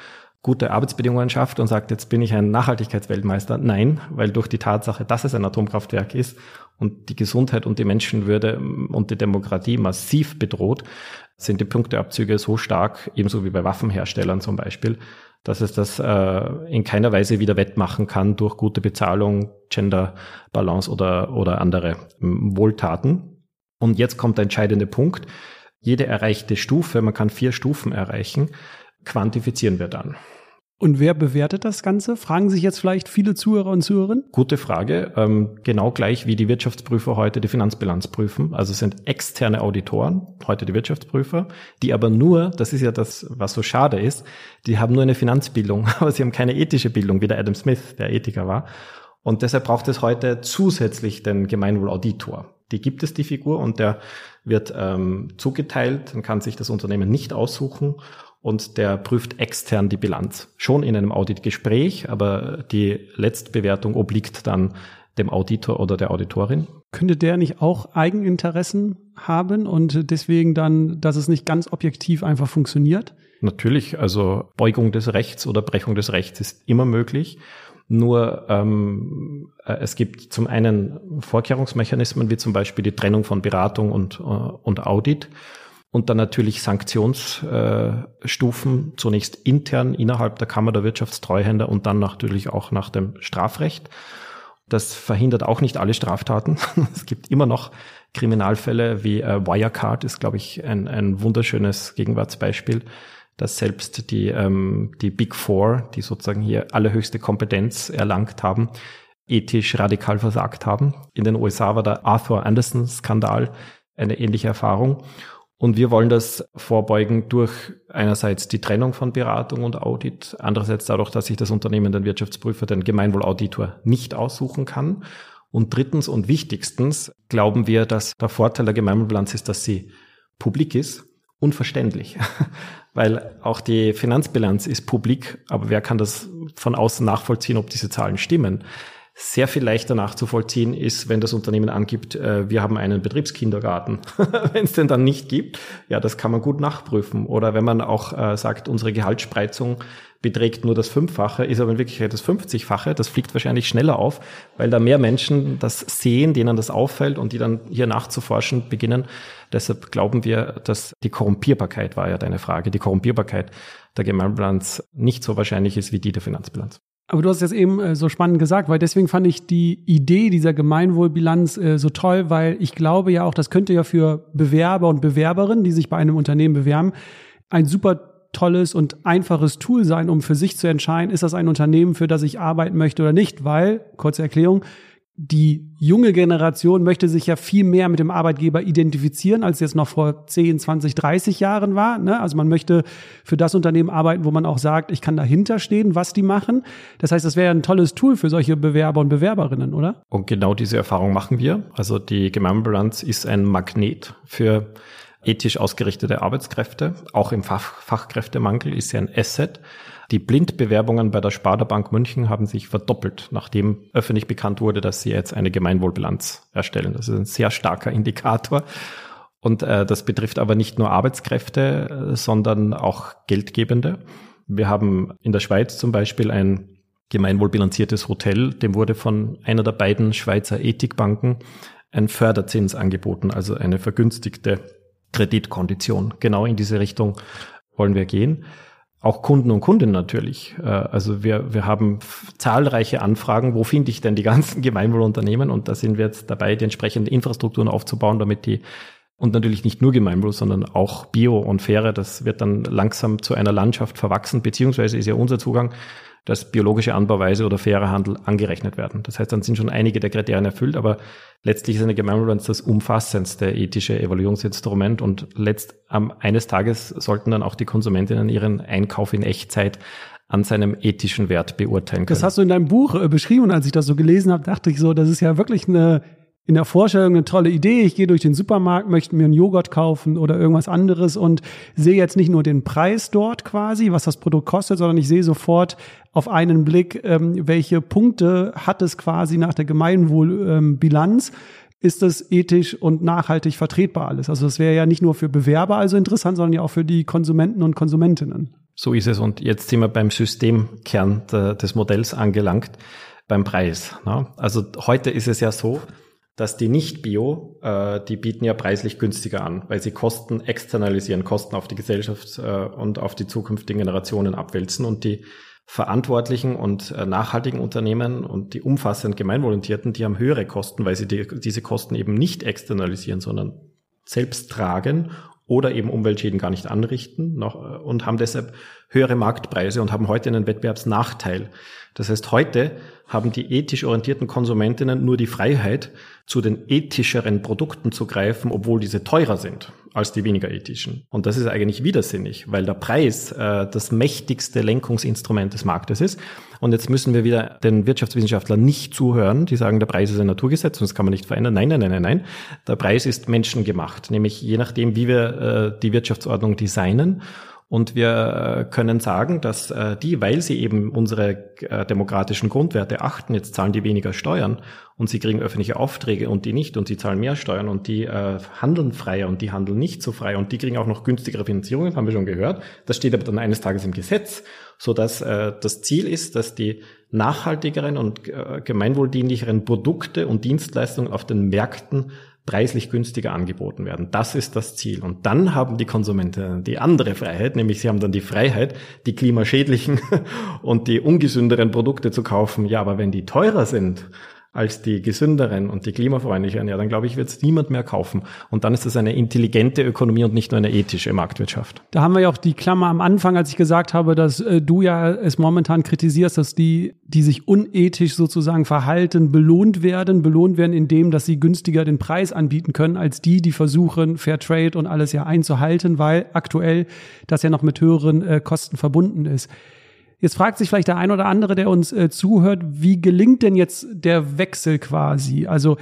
gute Arbeitsbedingungen schafft und sagt, jetzt bin ich ein Nachhaltigkeitsweltmeister. Nein, weil durch die Tatsache, dass es ein Atomkraftwerk ist und die Gesundheit und die Menschenwürde und die Demokratie massiv bedroht, sind die Punkteabzüge so stark, ebenso wie bei Waffenherstellern zum Beispiel, dass es das äh, in keiner Weise wieder wettmachen kann durch gute Bezahlung, Gender Balance oder, oder andere ähm, Wohltaten. Und jetzt kommt der entscheidende Punkt. Jede erreichte Stufe, man kann vier Stufen erreichen, quantifizieren wir dann. Und wer bewertet das Ganze? Fragen sich jetzt vielleicht viele Zuhörer und Zuhörerinnen? Gute Frage. Ähm, genau gleich wie die Wirtschaftsprüfer heute die Finanzbilanz prüfen. Also es sind externe Auditoren, heute die Wirtschaftsprüfer, die aber nur, das ist ja das, was so schade ist, die haben nur eine Finanzbildung, aber sie haben keine ethische Bildung, wie der Adam Smith, der Ethiker war. Und deshalb braucht es heute zusätzlich den Gemeinwohlauditor. Die gibt es, die Figur, und der wird ähm, zugeteilt, dann kann sich das Unternehmen nicht aussuchen und der prüft extern die Bilanz. Schon in einem Auditgespräch, aber die Letztbewertung obliegt dann dem Auditor oder der Auditorin. Könnte der nicht auch Eigeninteressen haben und deswegen dann, dass es nicht ganz objektiv einfach funktioniert? Natürlich, also Beugung des Rechts oder Brechung des Rechts ist immer möglich. Nur ähm, äh, es gibt zum einen Vorkehrungsmechanismen wie zum Beispiel die Trennung von Beratung und, äh, und Audit und dann natürlich Sanktionsstufen, äh, zunächst intern innerhalb der Kammer der Wirtschaftstreuhänder und dann natürlich auch nach dem Strafrecht. Das verhindert auch nicht alle Straftaten. es gibt immer noch Kriminalfälle wie äh, Wirecard ist, glaube ich, ein, ein wunderschönes Gegenwartsbeispiel, dass selbst die, ähm, die Big Four, die sozusagen hier allerhöchste Kompetenz erlangt haben, ethisch radikal versagt haben. In den USA war der Arthur Anderson-Skandal eine ähnliche Erfahrung. Und wir wollen das vorbeugen durch einerseits die Trennung von Beratung und Audit, andererseits dadurch, dass sich das Unternehmen den Wirtschaftsprüfer, den Gemeinwohlauditor nicht aussuchen kann. Und drittens und wichtigstens glauben wir, dass der Vorteil der Gemeinwohlbilanz ist, dass sie publik ist und verständlich. Weil auch die Finanzbilanz ist publik, aber wer kann das von außen nachvollziehen, ob diese Zahlen stimmen? Sehr viel leichter nachzuvollziehen ist, wenn das Unternehmen angibt, äh, wir haben einen Betriebskindergarten. wenn es den dann nicht gibt, ja, das kann man gut nachprüfen. Oder wenn man auch äh, sagt, unsere Gehaltsspreizung beträgt nur das Fünffache, ist aber in Wirklichkeit das 50-fache. Das fliegt wahrscheinlich schneller auf, weil da mehr Menschen das sehen, denen das auffällt und die dann hier nachzuforschen beginnen. Deshalb glauben wir, dass die Korrumpierbarkeit war ja deine Frage, die Korrumpierbarkeit der Gemeinbilanz nicht so wahrscheinlich ist wie die der Finanzbilanz. Aber du hast jetzt eben äh, so spannend gesagt, weil deswegen fand ich die Idee dieser Gemeinwohlbilanz äh, so toll, weil ich glaube ja auch, das könnte ja für Bewerber und Bewerberinnen, die sich bei einem Unternehmen bewerben, ein super tolles und einfaches Tool sein, um für sich zu entscheiden, ist das ein Unternehmen, für das ich arbeiten möchte oder nicht, weil, kurze Erklärung, die junge Generation möchte sich ja viel mehr mit dem Arbeitgeber identifizieren, als jetzt noch vor 10, 20, 30 Jahren war. Ne? Also man möchte für das Unternehmen arbeiten, wo man auch sagt, ich kann dahinter stehen, was die machen. Das heißt, das wäre ein tolles Tool für solche Bewerber und Bewerberinnen, oder? Und genau diese Erfahrung machen wir. Also die Gemeinbilanz ist ein Magnet für ethisch ausgerichtete Arbeitskräfte. Auch im Fach Fachkräftemangel ist sie ein Asset. Die Blindbewerbungen bei der Sparda Bank München haben sich verdoppelt, nachdem öffentlich bekannt wurde, dass sie jetzt eine Gemeinwohlbilanz erstellen. Das ist ein sehr starker Indikator. Und äh, das betrifft aber nicht nur Arbeitskräfte, sondern auch Geldgebende. Wir haben in der Schweiz zum Beispiel ein gemeinwohlbilanziertes Hotel, dem wurde von einer der beiden Schweizer Ethikbanken ein Förderzins angeboten, also eine vergünstigte Kreditkondition. Genau in diese Richtung wollen wir gehen auch Kunden und Kundinnen natürlich. Äh, also wir, wir haben zahlreiche Anfragen, wo finde ich denn die ganzen Gemeinwohlunternehmen? Und da sind wir jetzt dabei, die entsprechenden Infrastrukturen aufzubauen, damit die und natürlich nicht nur Gemeinwohl, sondern auch Bio und Faire, das wird dann langsam zu einer Landschaft verwachsen, beziehungsweise ist ja unser Zugang dass biologische Anbauweise oder fairer Handel angerechnet werden. Das heißt, dann sind schon einige der Kriterien erfüllt, aber letztlich ist eine Gemeinwohlbilanz das umfassendste ethische Evaluierungsinstrument und letzt am eines Tages sollten dann auch die Konsumentinnen ihren Einkauf in Echtzeit an seinem ethischen Wert beurteilen können. Das hast du in deinem Buch äh, beschrieben und als ich das so gelesen habe, dachte ich so, das ist ja wirklich eine in der Vorstellung eine tolle Idee. Ich gehe durch den Supermarkt, möchte mir einen Joghurt kaufen oder irgendwas anderes und sehe jetzt nicht nur den Preis dort quasi, was das Produkt kostet, sondern ich sehe sofort auf einen Blick, ähm, welche Punkte hat es quasi nach der Gemeinwohlbilanz. Ist das ethisch und nachhaltig vertretbar alles? Also das wäre ja nicht nur für Bewerber also interessant, sondern ja auch für die Konsumenten und Konsumentinnen. So ist es. Und jetzt sind wir beim Systemkern des Modells angelangt, beim Preis. Ne? Also heute ist es ja so, dass die Nicht-Bio, äh, die bieten ja preislich günstiger an, weil sie Kosten externalisieren, Kosten auf die Gesellschaft äh, und auf die zukünftigen Generationen abwälzen und die verantwortlichen und äh, nachhaltigen Unternehmen und die umfassend Gemeinvolontierten, die haben höhere Kosten, weil sie die, diese Kosten eben nicht externalisieren, sondern selbst tragen oder eben Umweltschäden gar nicht anrichten noch, äh, und haben deshalb höhere Marktpreise und haben heute einen Wettbewerbsnachteil. Das heißt, heute haben die ethisch orientierten Konsumentinnen nur die Freiheit, zu den ethischeren Produkten zu greifen, obwohl diese teurer sind als die weniger ethischen. Und das ist eigentlich widersinnig, weil der Preis äh, das mächtigste Lenkungsinstrument des Marktes ist. Und jetzt müssen wir wieder den Wirtschaftswissenschaftlern nicht zuhören, die sagen, der Preis ist ein Naturgesetz und das kann man nicht verändern. Nein, nein, nein, nein, nein. Der Preis ist menschengemacht, nämlich je nachdem, wie wir äh, die Wirtschaftsordnung designen und wir äh, können sagen, dass äh, die, weil sie eben unsere äh, demokratischen Grundwerte achten, jetzt zahlen die weniger Steuern und sie kriegen öffentliche Aufträge und die nicht und sie zahlen mehr Steuern und die handeln freier und die handeln nicht so frei und die kriegen auch noch günstigere Finanzierungen, haben wir schon gehört. Das steht aber dann eines Tages im Gesetz, so dass das Ziel ist, dass die nachhaltigeren und gemeinwohldienlicheren Produkte und Dienstleistungen auf den Märkten preislich günstiger angeboten werden. Das ist das Ziel. Und dann haben die Konsumenten die andere Freiheit, nämlich sie haben dann die Freiheit, die klimaschädlichen und die ungesünderen Produkte zu kaufen. Ja, aber wenn die teurer sind, als die gesünderen und die klimafreundlicheren, ja, dann glaube ich, wird es niemand mehr kaufen. Und dann ist das eine intelligente Ökonomie und nicht nur eine ethische Marktwirtschaft. Da haben wir ja auch die Klammer am Anfang, als ich gesagt habe, dass äh, du ja es momentan kritisierst, dass die, die sich unethisch sozusagen verhalten, belohnt werden, belohnt werden, indem, dass sie günstiger den Preis anbieten können, als die, die versuchen, Fair Trade und alles ja einzuhalten, weil aktuell das ja noch mit höheren äh, Kosten verbunden ist. Jetzt fragt sich vielleicht der ein oder andere, der uns äh, zuhört, wie gelingt denn jetzt der Wechsel quasi? Also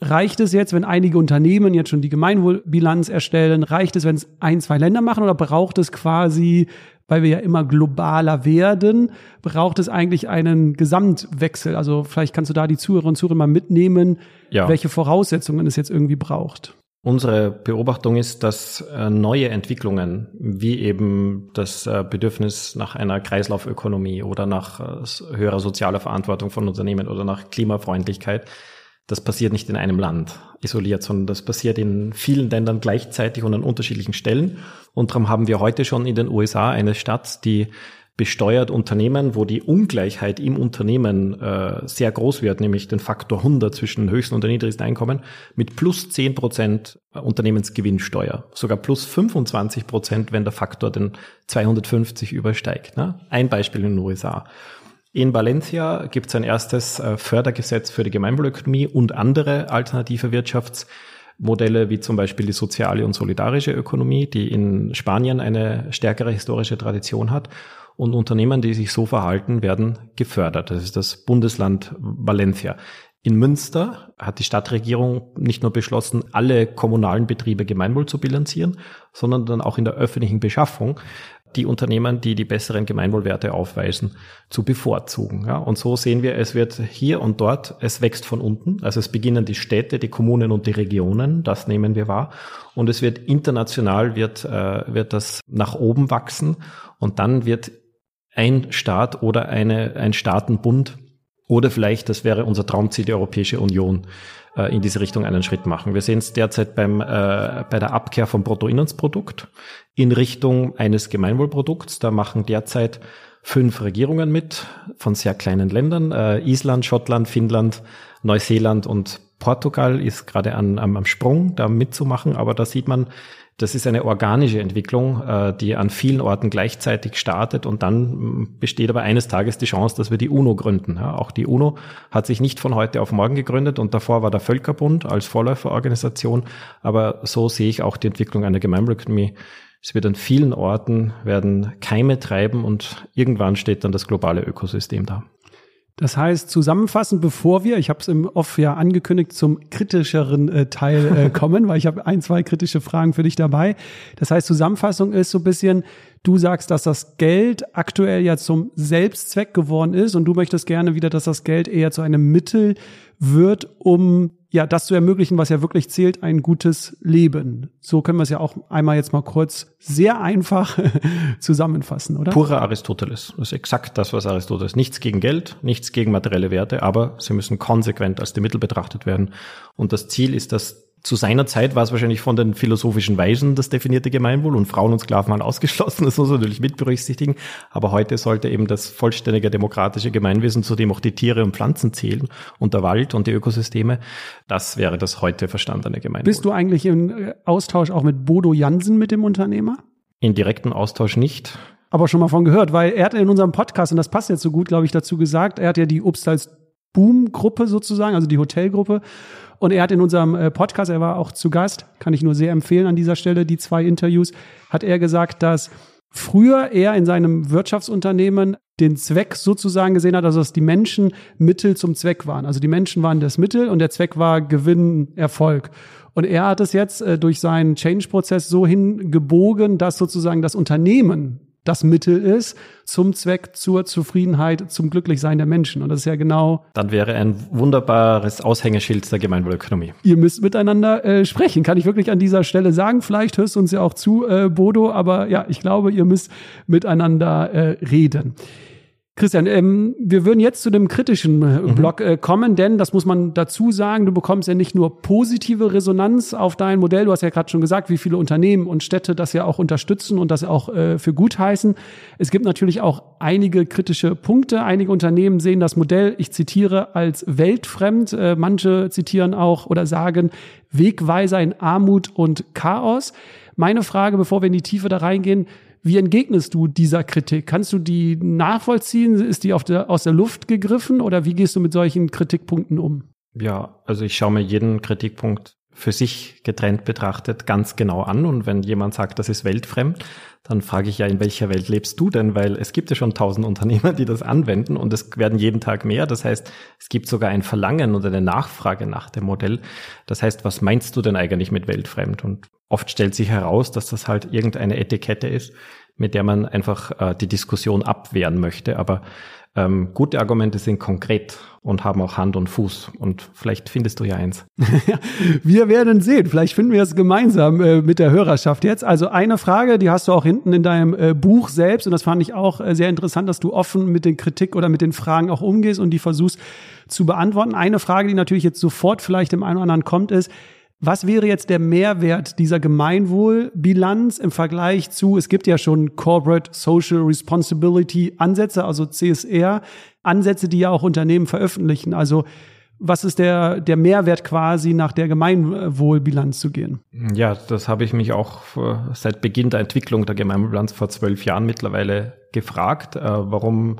reicht es jetzt, wenn einige Unternehmen jetzt schon die Gemeinwohlbilanz erstellen? Reicht es, wenn es ein, zwei Länder machen oder braucht es quasi, weil wir ja immer globaler werden, braucht es eigentlich einen Gesamtwechsel? Also vielleicht kannst du da die Zuhörer und Zuhörer mal mitnehmen, ja. welche Voraussetzungen es jetzt irgendwie braucht. Unsere Beobachtung ist, dass äh, neue Entwicklungen, wie eben das äh, Bedürfnis nach einer Kreislaufökonomie oder nach äh, höherer sozialer Verantwortung von Unternehmen oder nach Klimafreundlichkeit, das passiert nicht in einem Land isoliert, sondern das passiert in vielen Ländern gleichzeitig und an unterschiedlichen Stellen. Und darum haben wir heute schon in den USA eine Stadt, die besteuert Unternehmen, wo die Ungleichheit im Unternehmen äh, sehr groß wird, nämlich den Faktor 100 zwischen höchsten und niedrigsten Einkommen, mit plus 10 Prozent Unternehmensgewinnsteuer. Sogar plus 25 Prozent, wenn der Faktor den 250 übersteigt. Ne? Ein Beispiel in den USA. In Valencia gibt es ein erstes äh, Fördergesetz für die Gemeinwohlökonomie und andere alternative Wirtschaftsmodelle, wie zum Beispiel die soziale und solidarische Ökonomie, die in Spanien eine stärkere historische Tradition hat und Unternehmen, die sich so verhalten, werden gefördert. Das ist das Bundesland Valencia. In Münster hat die Stadtregierung nicht nur beschlossen, alle kommunalen Betriebe gemeinwohl zu bilanzieren, sondern dann auch in der öffentlichen Beschaffung die Unternehmen, die die besseren Gemeinwohlwerte aufweisen, zu bevorzugen. Ja, und so sehen wir, es wird hier und dort, es wächst von unten. Also es beginnen die Städte, die Kommunen und die Regionen, das nehmen wir wahr. Und es wird international, wird, äh, wird das nach oben wachsen. Und dann wird ein Staat oder eine, ein Staatenbund oder vielleicht, das wäre unser Traumziel, die Europäische Union äh, in diese Richtung einen Schritt machen. Wir sehen es derzeit beim, äh, bei der Abkehr vom Bruttoinlandsprodukt in Richtung eines Gemeinwohlprodukts. Da machen derzeit fünf Regierungen mit von sehr kleinen Ländern. Äh, Island, Schottland, Finnland, Neuseeland und Portugal ist gerade an, am, am Sprung, da mitzumachen. Aber da sieht man, das ist eine organische Entwicklung, äh, die an vielen Orten gleichzeitig startet und dann mm, besteht aber eines Tages die Chance, dass wir die UNO gründen. Auch die UNO hat sich nicht von heute auf morgen gegründet und davor war der Völkerbund als Vorläuferorganisation, aber so sehe ich auch die Entwicklung einer Gemeinwohlökonomie. Es wird an vielen Orten werden Keime treiben und irgendwann steht dann das globale Ökosystem da. Das heißt, zusammenfassend, bevor wir, ich habe es im Off ja angekündigt, zum kritischeren äh, Teil äh, kommen, weil ich habe ein, zwei kritische Fragen für dich dabei. Das heißt, Zusammenfassung ist so ein bisschen, du sagst, dass das Geld aktuell ja zum Selbstzweck geworden ist und du möchtest gerne wieder, dass das Geld eher zu einem Mittel wird, um ja, das zu ermöglichen, was ja wirklich zählt, ein gutes Leben. So können wir es ja auch einmal jetzt mal kurz sehr einfach zusammenfassen, oder? Purer Aristoteles. Das ist exakt das, was Aristoteles. Nichts gegen Geld, nichts gegen materielle Werte, aber sie müssen konsequent als die Mittel betrachtet werden. Und das Ziel ist, dass zu seiner Zeit war es wahrscheinlich von den philosophischen Weisen das definierte Gemeinwohl und Frauen und Sklaven waren ausgeschlossen, das muss man natürlich mit berücksichtigen. Aber heute sollte eben das vollständige demokratische Gemeinwesen, zu dem auch die Tiere und Pflanzen zählen und der Wald und die Ökosysteme, das wäre das heute verstandene Gemeinwohl. Bist du eigentlich im äh, Austausch auch mit Bodo Jansen, mit dem Unternehmer? In direkten Austausch nicht. Aber schon mal von gehört, weil er hat in unserem Podcast, und das passt jetzt so gut, glaube ich, dazu gesagt, er hat ja die Obst als Boom-Gruppe sozusagen, also die Hotelgruppe. Und er hat in unserem äh, Podcast, er war auch zu Gast, kann ich nur sehr empfehlen an dieser Stelle, die zwei Interviews, hat er gesagt, dass früher er in seinem Wirtschaftsunternehmen den Zweck sozusagen gesehen hat, also dass die Menschen Mittel zum Zweck waren. Also die Menschen waren das Mittel und der Zweck war Gewinn, Erfolg. Und er hat es jetzt äh, durch seinen Change-Prozess so hingebogen, dass sozusagen das Unternehmen das Mittel ist zum Zweck zur Zufriedenheit, zum Glücklichsein der Menschen. Und das ist ja genau. Dann wäre ein wunderbares Aushängeschild der Gemeinwohlökonomie. Ihr müsst miteinander äh, sprechen, kann ich wirklich an dieser Stelle sagen. Vielleicht hörst du uns ja auch zu, äh, Bodo, aber ja, ich glaube, ihr müsst miteinander äh, reden. Christian, ähm, wir würden jetzt zu dem kritischen äh, mhm. Block äh, kommen, denn das muss man dazu sagen, du bekommst ja nicht nur positive Resonanz auf dein Modell, du hast ja gerade schon gesagt, wie viele Unternehmen und Städte das ja auch unterstützen und das auch äh, für gut heißen. Es gibt natürlich auch einige kritische Punkte. Einige Unternehmen sehen das Modell, ich zitiere, als weltfremd. Äh, manche zitieren auch oder sagen Wegweiser in Armut und Chaos. Meine Frage, bevor wir in die Tiefe da reingehen, wie entgegnest du dieser Kritik? Kannst du die nachvollziehen? Ist die der, aus der Luft gegriffen oder wie gehst du mit solchen Kritikpunkten um? Ja, also ich schaue mir jeden Kritikpunkt für sich getrennt betrachtet ganz genau an. Und wenn jemand sagt, das ist weltfremd, dann frage ich ja, in welcher Welt lebst du denn? Weil es gibt ja schon tausend Unternehmer, die das anwenden und es werden jeden Tag mehr. Das heißt, es gibt sogar ein Verlangen oder eine Nachfrage nach dem Modell. Das heißt, was meinst du denn eigentlich mit weltfremd? Und oft stellt sich heraus, dass das halt irgendeine Etikette ist, mit der man einfach äh, die Diskussion abwehren möchte. Aber ähm, gute Argumente sind konkret und haben auch Hand und Fuß. Und vielleicht findest du ja eins. wir werden sehen. Vielleicht finden wir es gemeinsam äh, mit der Hörerschaft jetzt. Also eine Frage, die hast du auch hinten in deinem äh, Buch selbst. Und das fand ich auch äh, sehr interessant, dass du offen mit den Kritik oder mit den Fragen auch umgehst und die versuchst zu beantworten. Eine Frage, die natürlich jetzt sofort vielleicht im einen oder anderen kommt, ist, was wäre jetzt der Mehrwert dieser Gemeinwohlbilanz im Vergleich zu, es gibt ja schon Corporate Social Responsibility Ansätze, also CSR, Ansätze, die ja auch Unternehmen veröffentlichen. Also was ist der, der Mehrwert quasi nach der Gemeinwohlbilanz zu gehen? Ja, das habe ich mich auch seit Beginn der Entwicklung der Gemeinwohlbilanz vor zwölf Jahren mittlerweile gefragt, äh, warum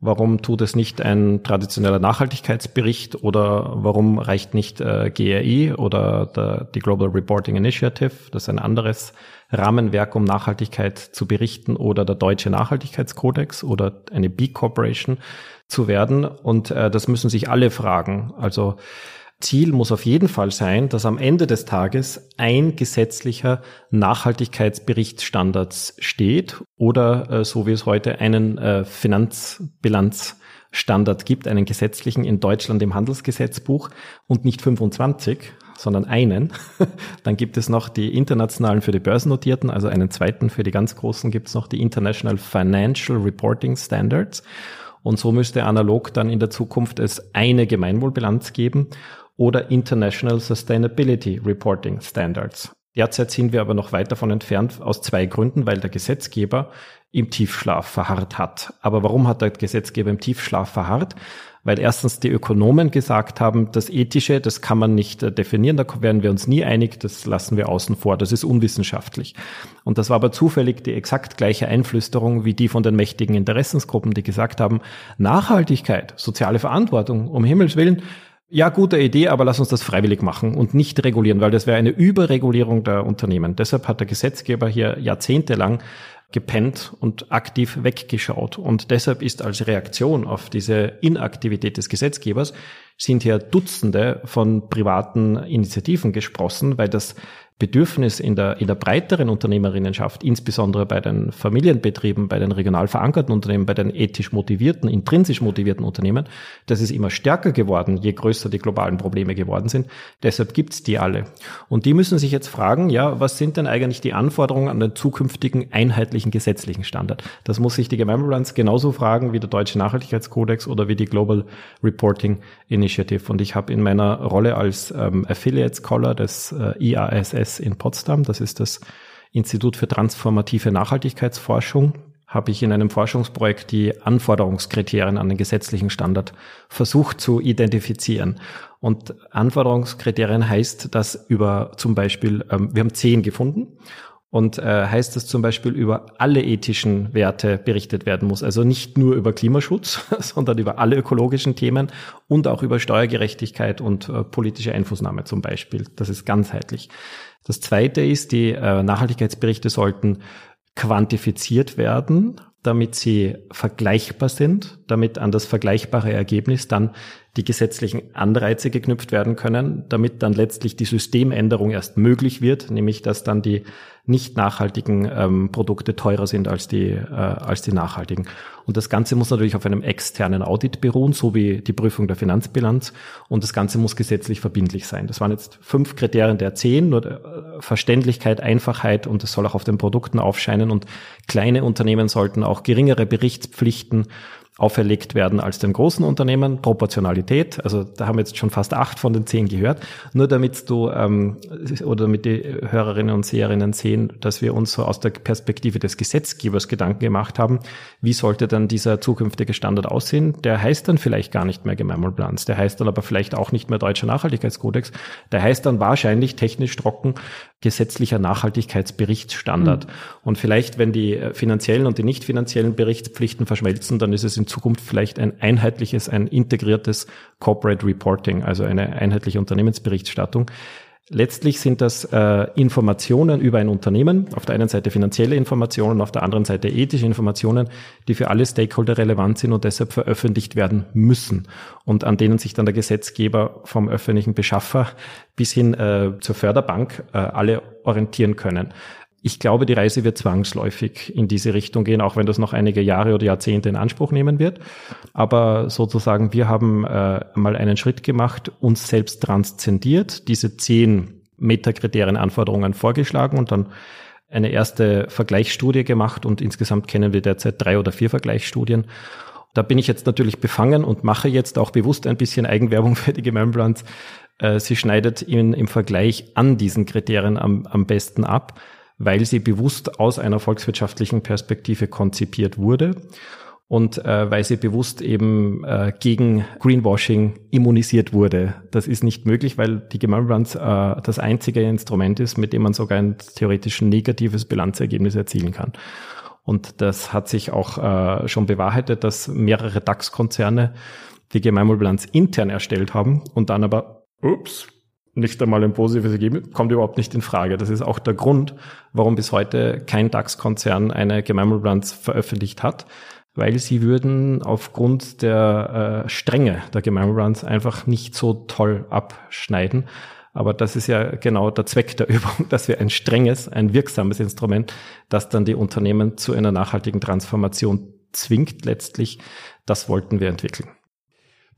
Warum tut es nicht ein traditioneller Nachhaltigkeitsbericht oder warum reicht nicht äh, GRI oder der, die Global Reporting Initiative, das ist ein anderes Rahmenwerk, um Nachhaltigkeit zu berichten oder der deutsche Nachhaltigkeitskodex oder eine B Corporation zu werden. Und äh, das müssen sich alle fragen. Also Ziel muss auf jeden Fall sein, dass am Ende des Tages ein gesetzlicher Nachhaltigkeitsberichtsstandards steht oder äh, so wie es heute einen äh, Finanzbilanzstandard gibt, einen gesetzlichen in Deutschland im Handelsgesetzbuch und nicht 25, sondern einen. Dann gibt es noch die internationalen für die Börsennotierten, also einen zweiten für die ganz großen gibt es noch die International Financial Reporting Standards. Und so müsste analog dann in der Zukunft es eine Gemeinwohlbilanz geben oder International Sustainability Reporting Standards. Derzeit sind wir aber noch weit davon entfernt, aus zwei Gründen, weil der Gesetzgeber im Tiefschlaf verharrt hat. Aber warum hat der Gesetzgeber im Tiefschlaf verharrt? Weil erstens die Ökonomen gesagt haben, das Ethische, das kann man nicht äh, definieren, da werden wir uns nie einig, das lassen wir außen vor, das ist unwissenschaftlich. Und das war aber zufällig die exakt gleiche Einflüsterung wie die von den mächtigen Interessensgruppen, die gesagt haben, Nachhaltigkeit, soziale Verantwortung, um Himmels Willen, ja, gute Idee, aber lass uns das freiwillig machen und nicht regulieren, weil das wäre eine Überregulierung der Unternehmen. Deshalb hat der Gesetzgeber hier jahrzehntelang gepennt und aktiv weggeschaut. Und deshalb ist als Reaktion auf diese Inaktivität des Gesetzgebers sind hier Dutzende von privaten Initiativen gesprossen, weil das Bedürfnis in der, in der breiteren Unternehmerinnenschaft, insbesondere bei den Familienbetrieben, bei den regional verankerten Unternehmen, bei den ethisch motivierten, intrinsisch motivierten Unternehmen, das ist immer stärker geworden, je größer die globalen Probleme geworden sind. Deshalb gibt's die alle. Und die müssen sich jetzt fragen, ja, was sind denn eigentlich die Anforderungen an den zukünftigen einheitlichen gesetzlichen Standard? Das muss sich die Gemeinwohlbilanz genauso fragen wie der Deutsche Nachhaltigkeitskodex oder wie die Global Reporting Initiative. Und ich habe in meiner Rolle als ähm, Affiliate Scholar des äh, IASS ITS in Potsdam, das ist das Institut für transformative Nachhaltigkeitsforschung, habe ich in einem Forschungsprojekt die Anforderungskriterien an den gesetzlichen Standard versucht zu identifizieren. Und Anforderungskriterien heißt, dass über zum Beispiel, ähm, wir haben zehn gefunden und äh, heißt das zum Beispiel über alle ethischen Werte berichtet werden muss. Also nicht nur über Klimaschutz, sondern über alle ökologischen Themen und auch über Steuergerechtigkeit und äh, politische Einflussnahme zum Beispiel. Das ist ganzheitlich. Das zweite ist, die äh, Nachhaltigkeitsberichte sollten quantifiziert werden, damit sie vergleichbar sind, damit an das vergleichbare Ergebnis dann die gesetzlichen Anreize geknüpft werden können, damit dann letztlich die Systemänderung erst möglich wird, nämlich dass dann die nicht nachhaltigen ähm, Produkte teurer sind als die, äh, als die nachhaltigen. Und das Ganze muss natürlich auf einem externen Audit beruhen, so wie die Prüfung der Finanzbilanz. Und das Ganze muss gesetzlich verbindlich sein. Das waren jetzt fünf Kriterien der zehn, nur äh, Verständlichkeit, Einfachheit und es soll auch auf den Produkten aufscheinen. Und kleine Unternehmen sollten auch geringere Berichtspflichten auferlegt werden als den großen Unternehmen. Proportionalität, also da haben wir jetzt schon fast acht von den zehn gehört. Nur damit du ähm, oder damit die Hörerinnen und Seherinnen sehen, dass wir uns so aus der Perspektive des Gesetzgebers Gedanken gemacht haben, wie sollte dann dieser zukünftige Standard aussehen? Der heißt dann vielleicht gar nicht mehr Gemeinwohlplans, der heißt dann aber vielleicht auch nicht mehr Deutscher Nachhaltigkeitskodex, der heißt dann wahrscheinlich technisch trocken gesetzlicher Nachhaltigkeitsberichtsstandard. Mhm. Und vielleicht, wenn die finanziellen und die nicht finanziellen Berichtspflichten verschmelzen, dann ist es in Zukunft vielleicht ein einheitliches, ein integriertes Corporate Reporting, also eine einheitliche Unternehmensberichterstattung. Letztlich sind das äh, Informationen über ein Unternehmen, auf der einen Seite finanzielle Informationen, auf der anderen Seite ethische Informationen, die für alle Stakeholder relevant sind und deshalb veröffentlicht werden müssen und an denen sich dann der Gesetzgeber vom öffentlichen Beschaffer bis hin äh, zur Förderbank äh, alle orientieren können. Ich glaube, die Reise wird zwangsläufig in diese Richtung gehen, auch wenn das noch einige Jahre oder Jahrzehnte in Anspruch nehmen wird. Aber sozusagen, wir haben äh, mal einen Schritt gemacht, uns selbst transzendiert, diese zehn Metakriterien, Anforderungen vorgeschlagen und dann eine erste Vergleichsstudie gemacht und insgesamt kennen wir derzeit drei oder vier Vergleichsstudien. Da bin ich jetzt natürlich befangen und mache jetzt auch bewusst ein bisschen Eigenwerbung für die Gemeinplanz. Äh, sie schneidet ihn im Vergleich an diesen Kriterien am, am besten ab weil sie bewusst aus einer volkswirtschaftlichen Perspektive konzipiert wurde und äh, weil sie bewusst eben äh, gegen Greenwashing immunisiert wurde. Das ist nicht möglich, weil die Gemeinbilanz äh, das einzige Instrument ist, mit dem man sogar ein theoretisch negatives Bilanzergebnis erzielen kann. Und das hat sich auch äh, schon bewahrheitet, dass mehrere DAX-Konzerne die Gemeinwohlbilanz intern erstellt haben und dann aber, ups, nicht einmal ein positives Ergebnis, kommt überhaupt nicht in Frage. Das ist auch der Grund, warum bis heute kein DAX-Konzern eine Gemeinwohlbilanz veröffentlicht hat, weil sie würden aufgrund der äh, Strenge der Gemeinwohlbilanz einfach nicht so toll abschneiden. Aber das ist ja genau der Zweck der Übung, dass wir ein strenges, ein wirksames Instrument, das dann die Unternehmen zu einer nachhaltigen Transformation zwingt letztlich, das wollten wir entwickeln.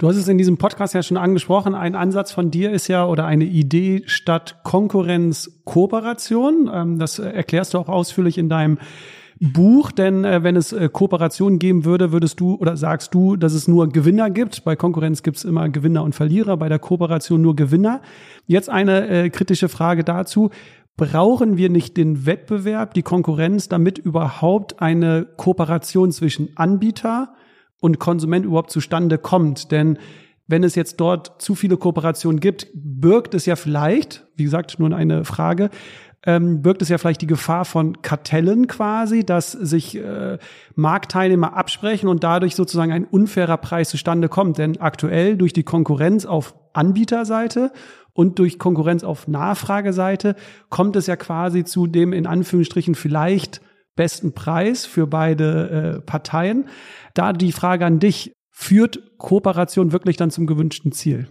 Du hast es in diesem Podcast ja schon angesprochen. Ein Ansatz von dir ist ja oder eine Idee statt Konkurrenz Kooperation. Ähm, das erklärst du auch ausführlich in deinem Buch, denn äh, wenn es äh, Kooperation geben würde, würdest du oder sagst du, dass es nur Gewinner gibt. Bei Konkurrenz gibt es immer Gewinner und Verlierer, bei der Kooperation nur Gewinner. Jetzt eine äh, kritische Frage dazu. Brauchen wir nicht den Wettbewerb, die Konkurrenz, damit überhaupt eine Kooperation zwischen Anbieter und Konsument überhaupt zustande kommt. Denn wenn es jetzt dort zu viele Kooperationen gibt, birgt es ja vielleicht, wie gesagt, nur eine Frage, ähm, birgt es ja vielleicht die Gefahr von Kartellen quasi, dass sich äh, Marktteilnehmer absprechen und dadurch sozusagen ein unfairer Preis zustande kommt. Denn aktuell durch die Konkurrenz auf Anbieterseite und durch Konkurrenz auf Nachfrageseite kommt es ja quasi zu dem in Anführungsstrichen vielleicht besten Preis für beide äh, Parteien. Da die Frage an dich, führt Kooperation wirklich dann zum gewünschten Ziel?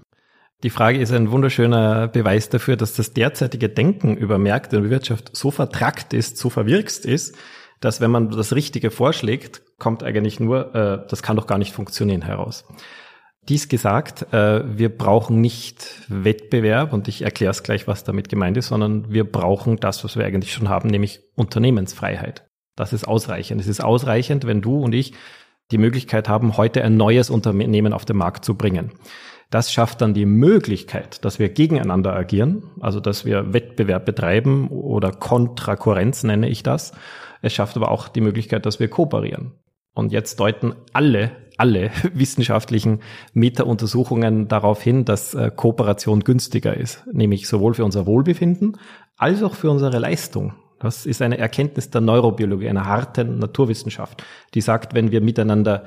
Die Frage ist ein wunderschöner Beweis dafür, dass das derzeitige Denken über Märkte und Wirtschaft so vertrackt ist, so verwirkst ist, dass wenn man das Richtige vorschlägt, kommt eigentlich nur, äh, das kann doch gar nicht funktionieren heraus. Dies gesagt, äh, wir brauchen nicht Wettbewerb und ich erkläre es gleich, was damit gemeint ist, sondern wir brauchen das, was wir eigentlich schon haben, nämlich Unternehmensfreiheit. Das ist ausreichend. Es ist ausreichend, wenn du und ich die Möglichkeit haben, heute ein neues Unternehmen auf den Markt zu bringen. Das schafft dann die Möglichkeit, dass wir gegeneinander agieren, also dass wir Wettbewerb betreiben oder Kontrakurrenz nenne ich das. Es schafft aber auch die Möglichkeit, dass wir kooperieren. Und jetzt deuten alle, alle wissenschaftlichen Meta-Untersuchungen darauf hin, dass äh, Kooperation günstiger ist, nämlich sowohl für unser Wohlbefinden als auch für unsere Leistung. Das ist eine Erkenntnis der Neurobiologie, einer harten Naturwissenschaft, die sagt, wenn wir miteinander,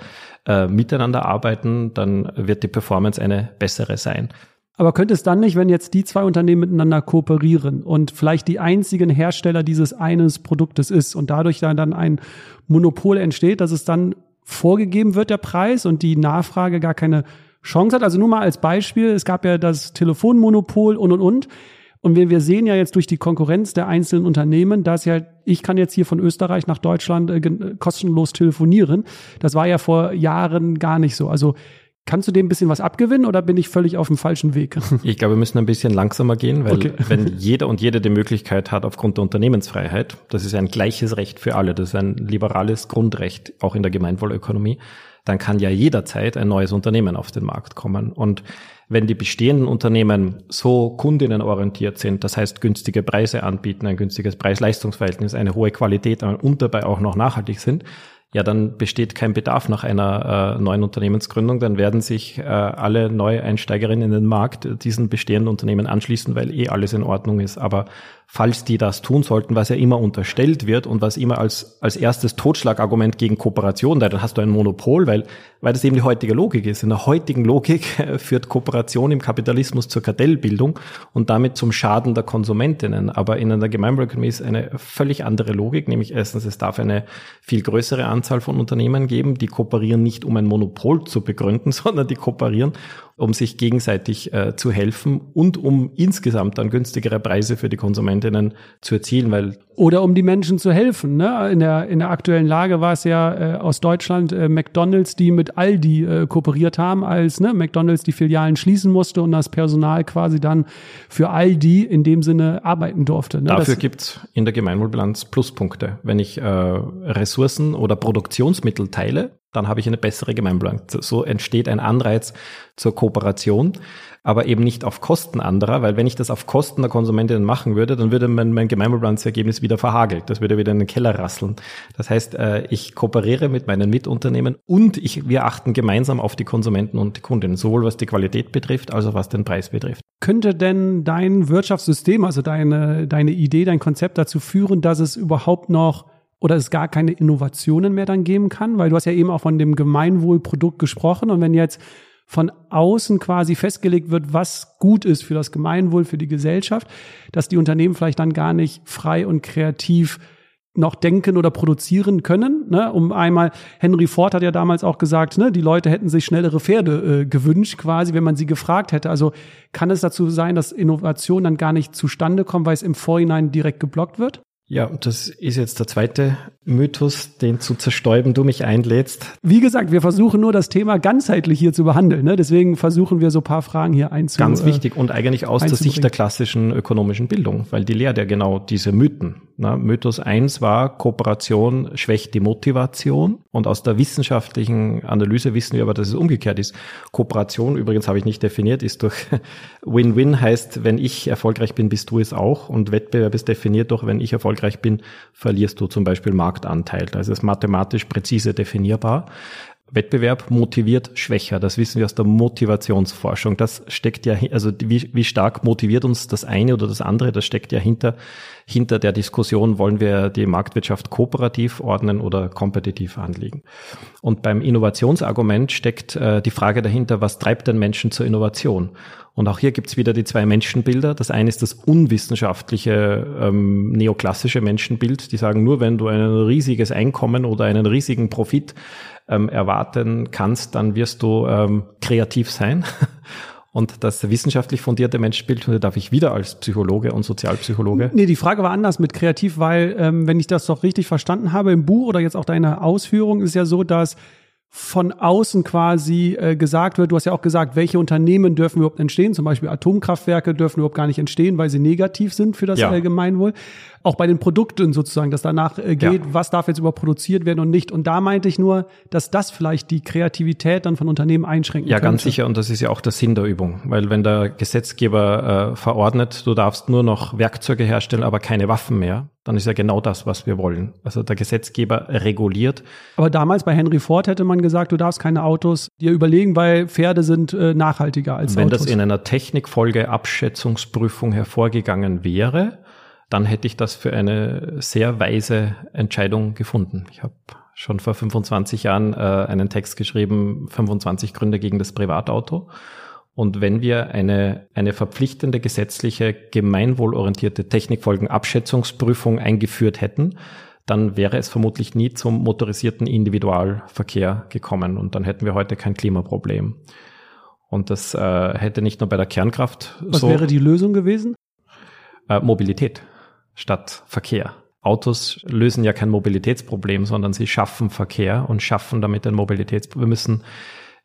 äh, miteinander arbeiten, dann wird die Performance eine bessere sein. Aber könnte es dann nicht, wenn jetzt die zwei Unternehmen miteinander kooperieren und vielleicht die einzigen Hersteller dieses eines Produktes ist und dadurch dann, dann ein Monopol entsteht, dass es dann vorgegeben wird, der Preis und die Nachfrage gar keine Chance hat? Also nur mal als Beispiel, es gab ja das Telefonmonopol und und und. Und wir, wir sehen ja jetzt durch die Konkurrenz der einzelnen Unternehmen, dass ja, ich kann jetzt hier von Österreich nach Deutschland äh, kostenlos telefonieren. Das war ja vor Jahren gar nicht so. Also Kannst du dem ein bisschen was abgewinnen oder bin ich völlig auf dem falschen Weg? Ich glaube, wir müssen ein bisschen langsamer gehen, weil okay. wenn jeder und jede die Möglichkeit hat, aufgrund der Unternehmensfreiheit, das ist ein gleiches Recht für alle, das ist ein liberales Grundrecht, auch in der Gemeinwohlökonomie, dann kann ja jederzeit ein neues Unternehmen auf den Markt kommen. Und wenn die bestehenden Unternehmen so kundinnenorientiert sind, das heißt günstige Preise anbieten, ein günstiges Preis-Leistungs-Verhältnis, eine hohe Qualität und dabei auch noch nachhaltig sind, ja, dann besteht kein Bedarf nach einer äh, neuen Unternehmensgründung. Dann werden sich äh, alle Neueinsteigerinnen in den Markt diesen bestehenden Unternehmen anschließen, weil eh alles in Ordnung ist. Aber falls die das tun sollten, was ja immer unterstellt wird und was immer als, als erstes Totschlagargument gegen Kooperation, da, dann hast du ein Monopol, weil, weil das eben die heutige Logik ist. In der heutigen Logik führt Kooperation im Kapitalismus zur Kartellbildung und damit zum Schaden der Konsumentinnen. Aber in einer Gemeinwohlökonomie ist eine völlig andere Logik, nämlich erstens, es darf eine viel größere Anzahl von Unternehmen geben, die kooperieren nicht, um ein Monopol zu begründen, sondern die kooperieren, um sich gegenseitig äh, zu helfen und um insgesamt dann günstigere Preise für die Konsumentinnen zu erzielen, weil oder um die Menschen zu helfen. Ne? In, der, in der aktuellen Lage war es ja äh, aus Deutschland äh, McDonalds, die mit Aldi äh, kooperiert haben, als ne, McDonalds die Filialen schließen musste und das Personal quasi dann für Aldi in dem Sinne arbeiten durfte. Ne? Dafür das, gibt's in der Gemeinwohlbilanz Pluspunkte. Wenn ich äh, Ressourcen oder Produktionsmittel teile, dann habe ich eine bessere Gemeinbilanz. So entsteht ein Anreiz zur Kooperation, aber eben nicht auf Kosten anderer, weil wenn ich das auf Kosten der Konsumentinnen machen würde, dann würde mein, mein Gemeinbilanzergebnis wieder verhagelt. Das würde wieder in den Keller rasseln. Das heißt, äh, ich kooperiere mit meinen Mitunternehmen und ich, wir achten gemeinsam auf die Konsumenten und die Kundinnen, sowohl was die Qualität betrifft, als auch was den Preis betrifft. Könnte denn dein Wirtschaftssystem, also deine, deine Idee, dein Konzept dazu führen, dass es überhaupt noch oder es gar keine Innovationen mehr dann geben kann, weil du hast ja eben auch von dem Gemeinwohlprodukt gesprochen und wenn jetzt von außen quasi festgelegt wird, was gut ist für das Gemeinwohl, für die Gesellschaft, dass die Unternehmen vielleicht dann gar nicht frei und kreativ noch denken oder produzieren können. Ne? Um einmal, Henry Ford hat ja damals auch gesagt, ne, die Leute hätten sich schnellere Pferde äh, gewünscht, quasi, wenn man sie gefragt hätte. Also kann es dazu sein, dass Innovation dann gar nicht zustande kommt, weil es im Vorhinein direkt geblockt wird? Ja, das ist jetzt der zweite Mythos, den zu zerstäuben du mich einlädst. Wie gesagt, wir versuchen nur das Thema ganzheitlich hier zu behandeln. Ne? Deswegen versuchen wir so ein paar Fragen hier einzu Ganz wichtig und eigentlich aus der Sicht der klassischen ökonomischen Bildung, weil die lehrt ja genau diese Mythen. Ne? Mythos eins war, Kooperation schwächt die Motivation und aus der wissenschaftlichen Analyse wissen wir aber, dass es umgekehrt ist. Kooperation, übrigens habe ich nicht definiert, ist durch Win-Win heißt, wenn ich erfolgreich bin, bist du es auch und Wettbewerb ist definiert durch, wenn ich erfolgreich bin, verlierst du zum Beispiel Markt Marktanteil. Das ist mathematisch präzise definierbar. Wettbewerb motiviert schwächer. Das wissen wir aus der Motivationsforschung. Das steckt ja, also wie, wie stark motiviert uns das eine oder das andere, das steckt ja hinter, hinter der Diskussion, wollen wir die Marktwirtschaft kooperativ ordnen oder kompetitiv anlegen. Und beim Innovationsargument steckt äh, die Frage dahinter, was treibt den Menschen zur Innovation? Und auch hier gibt's wieder die zwei Menschenbilder. Das eine ist das unwissenschaftliche ähm, neoklassische Menschenbild. Die sagen, nur wenn du ein riesiges Einkommen oder einen riesigen Profit ähm, erwarten kannst, dann wirst du ähm, kreativ sein. und das wissenschaftlich fundierte Menschenbild, darf ich wieder als Psychologe und Sozialpsychologe. Nee, die Frage war anders mit kreativ, weil, ähm, wenn ich das doch richtig verstanden habe, im Buch oder jetzt auch deine Ausführung ist ja so, dass von außen quasi äh, gesagt wird, du hast ja auch gesagt, welche Unternehmen dürfen überhaupt entstehen, zum Beispiel Atomkraftwerke dürfen überhaupt gar nicht entstehen, weil sie negativ sind für das ja. Allgemeinwohl. Auch bei den Produkten sozusagen, dass danach äh, geht, ja. was darf jetzt überhaupt produziert werden und nicht. Und da meinte ich nur, dass das vielleicht die Kreativität dann von Unternehmen einschränken Ja, könnte. ganz sicher. Und das ist ja auch der Sinn der Übung. Weil wenn der Gesetzgeber äh, verordnet, du darfst nur noch Werkzeuge herstellen, aber keine Waffen mehr, dann ist ja genau das, was wir wollen. Also der Gesetzgeber reguliert. Aber damals bei Henry Ford hätte man gesagt, du darfst keine Autos dir überlegen, weil Pferde sind äh, nachhaltiger als Wenn Autos. das in einer Technikfolgeabschätzungsprüfung hervorgegangen wäre, dann hätte ich das für eine sehr weise Entscheidung gefunden. Ich habe schon vor 25 Jahren äh, einen Text geschrieben, 25 Gründe gegen das Privatauto. Und wenn wir eine, eine verpflichtende gesetzliche gemeinwohlorientierte Technikfolgenabschätzungsprüfung eingeführt hätten, dann wäre es vermutlich nie zum motorisierten Individualverkehr gekommen und dann hätten wir heute kein Klimaproblem. Und das äh, hätte nicht nur bei der Kernkraft Was so. Was wäre die Lösung gewesen? Äh, Mobilität statt Verkehr. Autos lösen ja kein Mobilitätsproblem, sondern sie schaffen Verkehr und schaffen damit ein Mobilitätsproblem. Wir müssen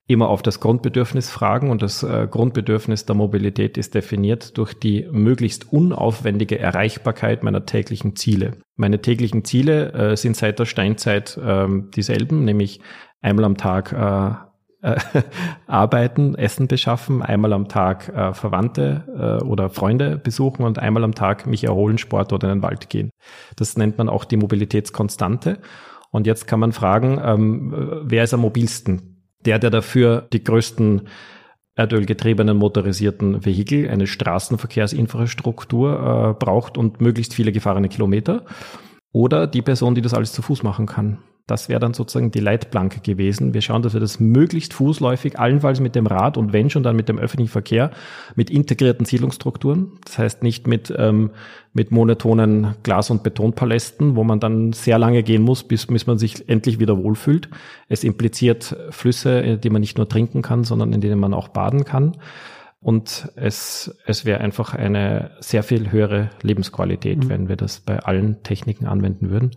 immer auf das Grundbedürfnis fragen und das äh, Grundbedürfnis der Mobilität ist definiert durch die möglichst unaufwendige Erreichbarkeit meiner täglichen Ziele. Meine täglichen Ziele äh, sind seit der Steinzeit äh, dieselben, nämlich einmal am Tag äh, äh, arbeiten, Essen beschaffen, einmal am Tag äh, Verwandte äh, oder Freunde besuchen und einmal am Tag mich erholen, Sport oder in den Wald gehen. Das nennt man auch die Mobilitätskonstante. Und jetzt kann man fragen, ähm, wer ist am mobilsten? der, der dafür die größten erdölgetriebenen motorisierten Vehikel, eine Straßenverkehrsinfrastruktur äh, braucht und möglichst viele gefahrene Kilometer. Oder die Person, die das alles zu Fuß machen kann. Das wäre dann sozusagen die Leitplanke gewesen. Wir schauen, dass wir das möglichst fußläufig, allenfalls mit dem Rad und wenn schon dann mit dem öffentlichen Verkehr, mit integrierten Siedlungsstrukturen. Das heißt nicht mit, ähm, mit monotonen Glas- und Betonpalästen, wo man dann sehr lange gehen muss, bis, bis man sich endlich wieder wohlfühlt. Es impliziert Flüsse, die man nicht nur trinken kann, sondern in denen man auch baden kann. Und es, es wäre einfach eine sehr viel höhere Lebensqualität, mhm. wenn wir das bei allen Techniken anwenden würden.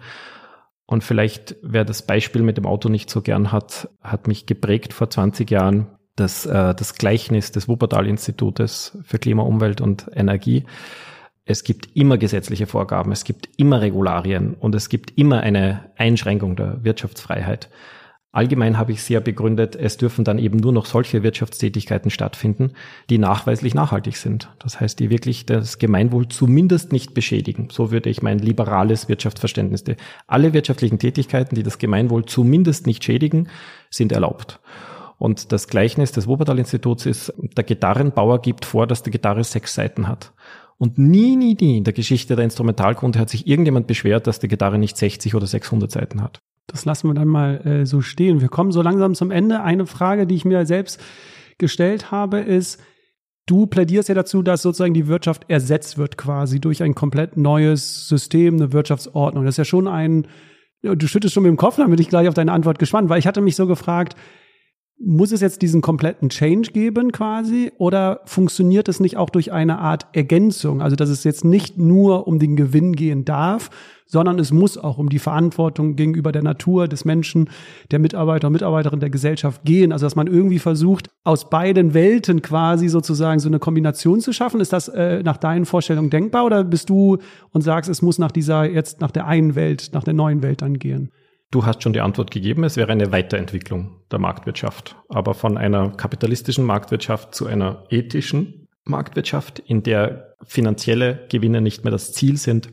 Und vielleicht, wer das Beispiel mit dem Auto nicht so gern hat, hat mich geprägt vor 20 Jahren das, äh, das Gleichnis des Wuppertal-Institutes für Klima, Umwelt und Energie. Es gibt immer gesetzliche Vorgaben, es gibt immer Regularien und es gibt immer eine Einschränkung der Wirtschaftsfreiheit. Allgemein habe ich sehr begründet, es dürfen dann eben nur noch solche Wirtschaftstätigkeiten stattfinden, die nachweislich nachhaltig sind. Das heißt, die wirklich das Gemeinwohl zumindest nicht beschädigen. So würde ich mein liberales Wirtschaftsverständnis. Alle wirtschaftlichen Tätigkeiten, die das Gemeinwohl zumindest nicht schädigen, sind erlaubt. Und das Gleichnis des Wuppertal-Instituts ist, der Gitarrenbauer gibt vor, dass die Gitarre sechs Seiten hat. Und nie, nie, nie in der Geschichte der Instrumentalkunde hat sich irgendjemand beschwert, dass die Gitarre nicht 60 oder 600 Seiten hat. Das lassen wir dann mal äh, so stehen. Wir kommen so langsam zum Ende. Eine Frage, die ich mir selbst gestellt habe, ist, du plädierst ja dazu, dass sozusagen die Wirtschaft ersetzt wird quasi durch ein komplett neues System, eine Wirtschaftsordnung. Das ist ja schon ein, du schüttest schon mit dem Kopf, dann bin ich gleich auf deine Antwort gespannt, weil ich hatte mich so gefragt, muss es jetzt diesen kompletten Change geben quasi oder funktioniert es nicht auch durch eine Art Ergänzung? Also dass es jetzt nicht nur um den Gewinn gehen darf, sondern es muss auch um die Verantwortung gegenüber der Natur, des Menschen, der Mitarbeiter und Mitarbeiterin der Gesellschaft gehen. Also dass man irgendwie versucht, aus beiden Welten quasi sozusagen so eine Kombination zu schaffen. Ist das äh, nach deinen Vorstellungen denkbar oder bist du und sagst, es muss nach dieser, jetzt nach der einen Welt, nach der neuen Welt dann gehen? Du hast schon die Antwort gegeben, es wäre eine Weiterentwicklung der Marktwirtschaft, aber von einer kapitalistischen Marktwirtschaft zu einer ethischen Marktwirtschaft, in der finanzielle Gewinne nicht mehr das Ziel sind,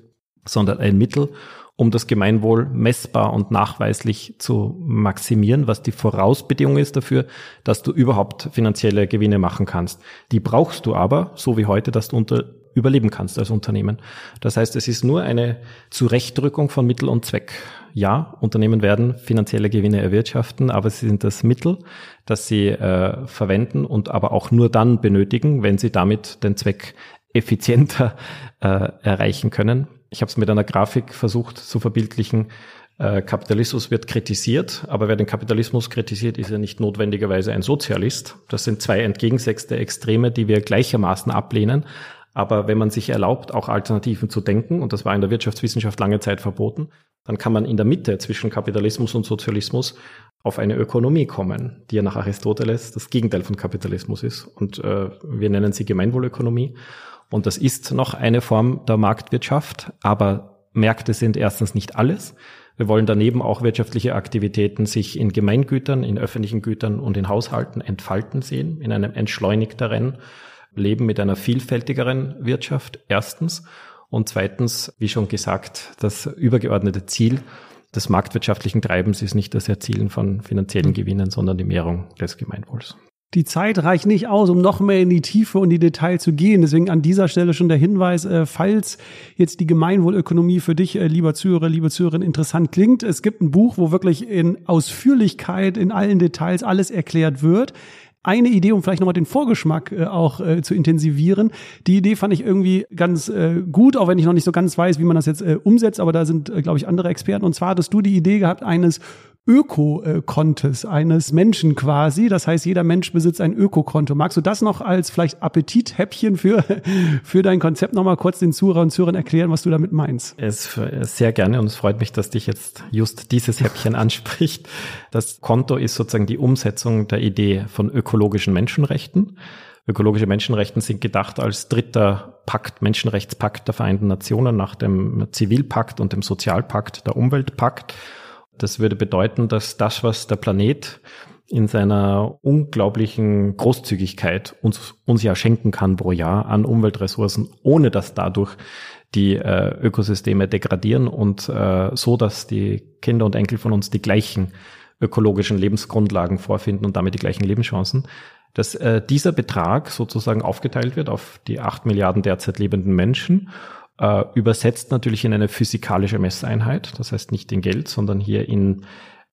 sondern ein Mittel, um das Gemeinwohl messbar und nachweislich zu maximieren, was die Vorausbedingung ist dafür, dass du überhaupt finanzielle Gewinne machen kannst. Die brauchst du aber, so wie heute, dass du unter überleben kannst als Unternehmen. Das heißt, es ist nur eine Zurechtdrückung von Mittel und Zweck. Ja, Unternehmen werden finanzielle Gewinne erwirtschaften, aber sie sind das Mittel, das sie äh, verwenden und aber auch nur dann benötigen, wenn sie damit den Zweck effizienter äh, erreichen können. Ich habe es mit einer Grafik versucht zu verbildlichen. Äh, Kapitalismus wird kritisiert, aber wer den Kapitalismus kritisiert, ist ja nicht notwendigerweise ein Sozialist. Das sind zwei entgegengesetzte Extreme, die wir gleichermaßen ablehnen. Aber wenn man sich erlaubt, auch Alternativen zu denken, und das war in der Wirtschaftswissenschaft lange Zeit verboten, dann kann man in der Mitte zwischen Kapitalismus und Sozialismus auf eine Ökonomie kommen, die ja nach Aristoteles das Gegenteil von Kapitalismus ist. Und äh, wir nennen sie Gemeinwohlökonomie. Und das ist noch eine Form der Marktwirtschaft, aber Märkte sind erstens nicht alles. Wir wollen daneben auch wirtschaftliche Aktivitäten sich in Gemeingütern, in öffentlichen Gütern und in Haushalten entfalten sehen, in einem entschleunigteren Leben mit einer vielfältigeren Wirtschaft, erstens. Und zweitens, wie schon gesagt, das übergeordnete Ziel des marktwirtschaftlichen Treibens ist nicht das Erzielen von finanziellen Gewinnen, sondern die Mehrung des Gemeinwohls. Die Zeit reicht nicht aus, um noch mehr in die Tiefe und die Details zu gehen. Deswegen an dieser Stelle schon der Hinweis, äh, falls jetzt die Gemeinwohlökonomie für dich, äh, lieber Zuhörer, liebe Zuhörerin, interessant klingt. Es gibt ein Buch, wo wirklich in Ausführlichkeit, in allen Details alles erklärt wird eine Idee, um vielleicht nochmal den Vorgeschmack äh, auch zu intensivieren. Die Idee fand ich irgendwie ganz gut, auch wenn ich noch nicht so ganz weiß, wie man das jetzt umsetzt, aber da sind, glaube ich, andere Experten. Und zwar hattest du die Idee gehabt eines Öko-Kontes eines Menschen quasi. Das heißt, jeder Mensch besitzt ein Ökokonto. Magst du das noch als vielleicht Appetithäppchen für, für dein Konzept nochmal kurz den Zuhörer und Zuhörern erklären, was du damit meinst? Es, sehr gerne und es freut mich, dass dich jetzt just dieses Häppchen anspricht. Das Konto ist sozusagen die Umsetzung der Idee von ökologischen Menschenrechten. Ökologische Menschenrechten sind gedacht als dritter Pakt, Menschenrechtspakt der Vereinten Nationen nach dem Zivilpakt und dem Sozialpakt, der Umweltpakt. Das würde bedeuten, dass das, was der Planet in seiner unglaublichen Großzügigkeit uns, uns ja schenken kann pro Jahr an Umweltressourcen, ohne dass dadurch die äh, Ökosysteme degradieren und äh, so, dass die Kinder und Enkel von uns die gleichen ökologischen Lebensgrundlagen vorfinden und damit die gleichen Lebenschancen, dass äh, dieser Betrag sozusagen aufgeteilt wird auf die acht Milliarden derzeit lebenden Menschen äh, übersetzt natürlich in eine physikalische Messeinheit, das heißt nicht in Geld, sondern hier in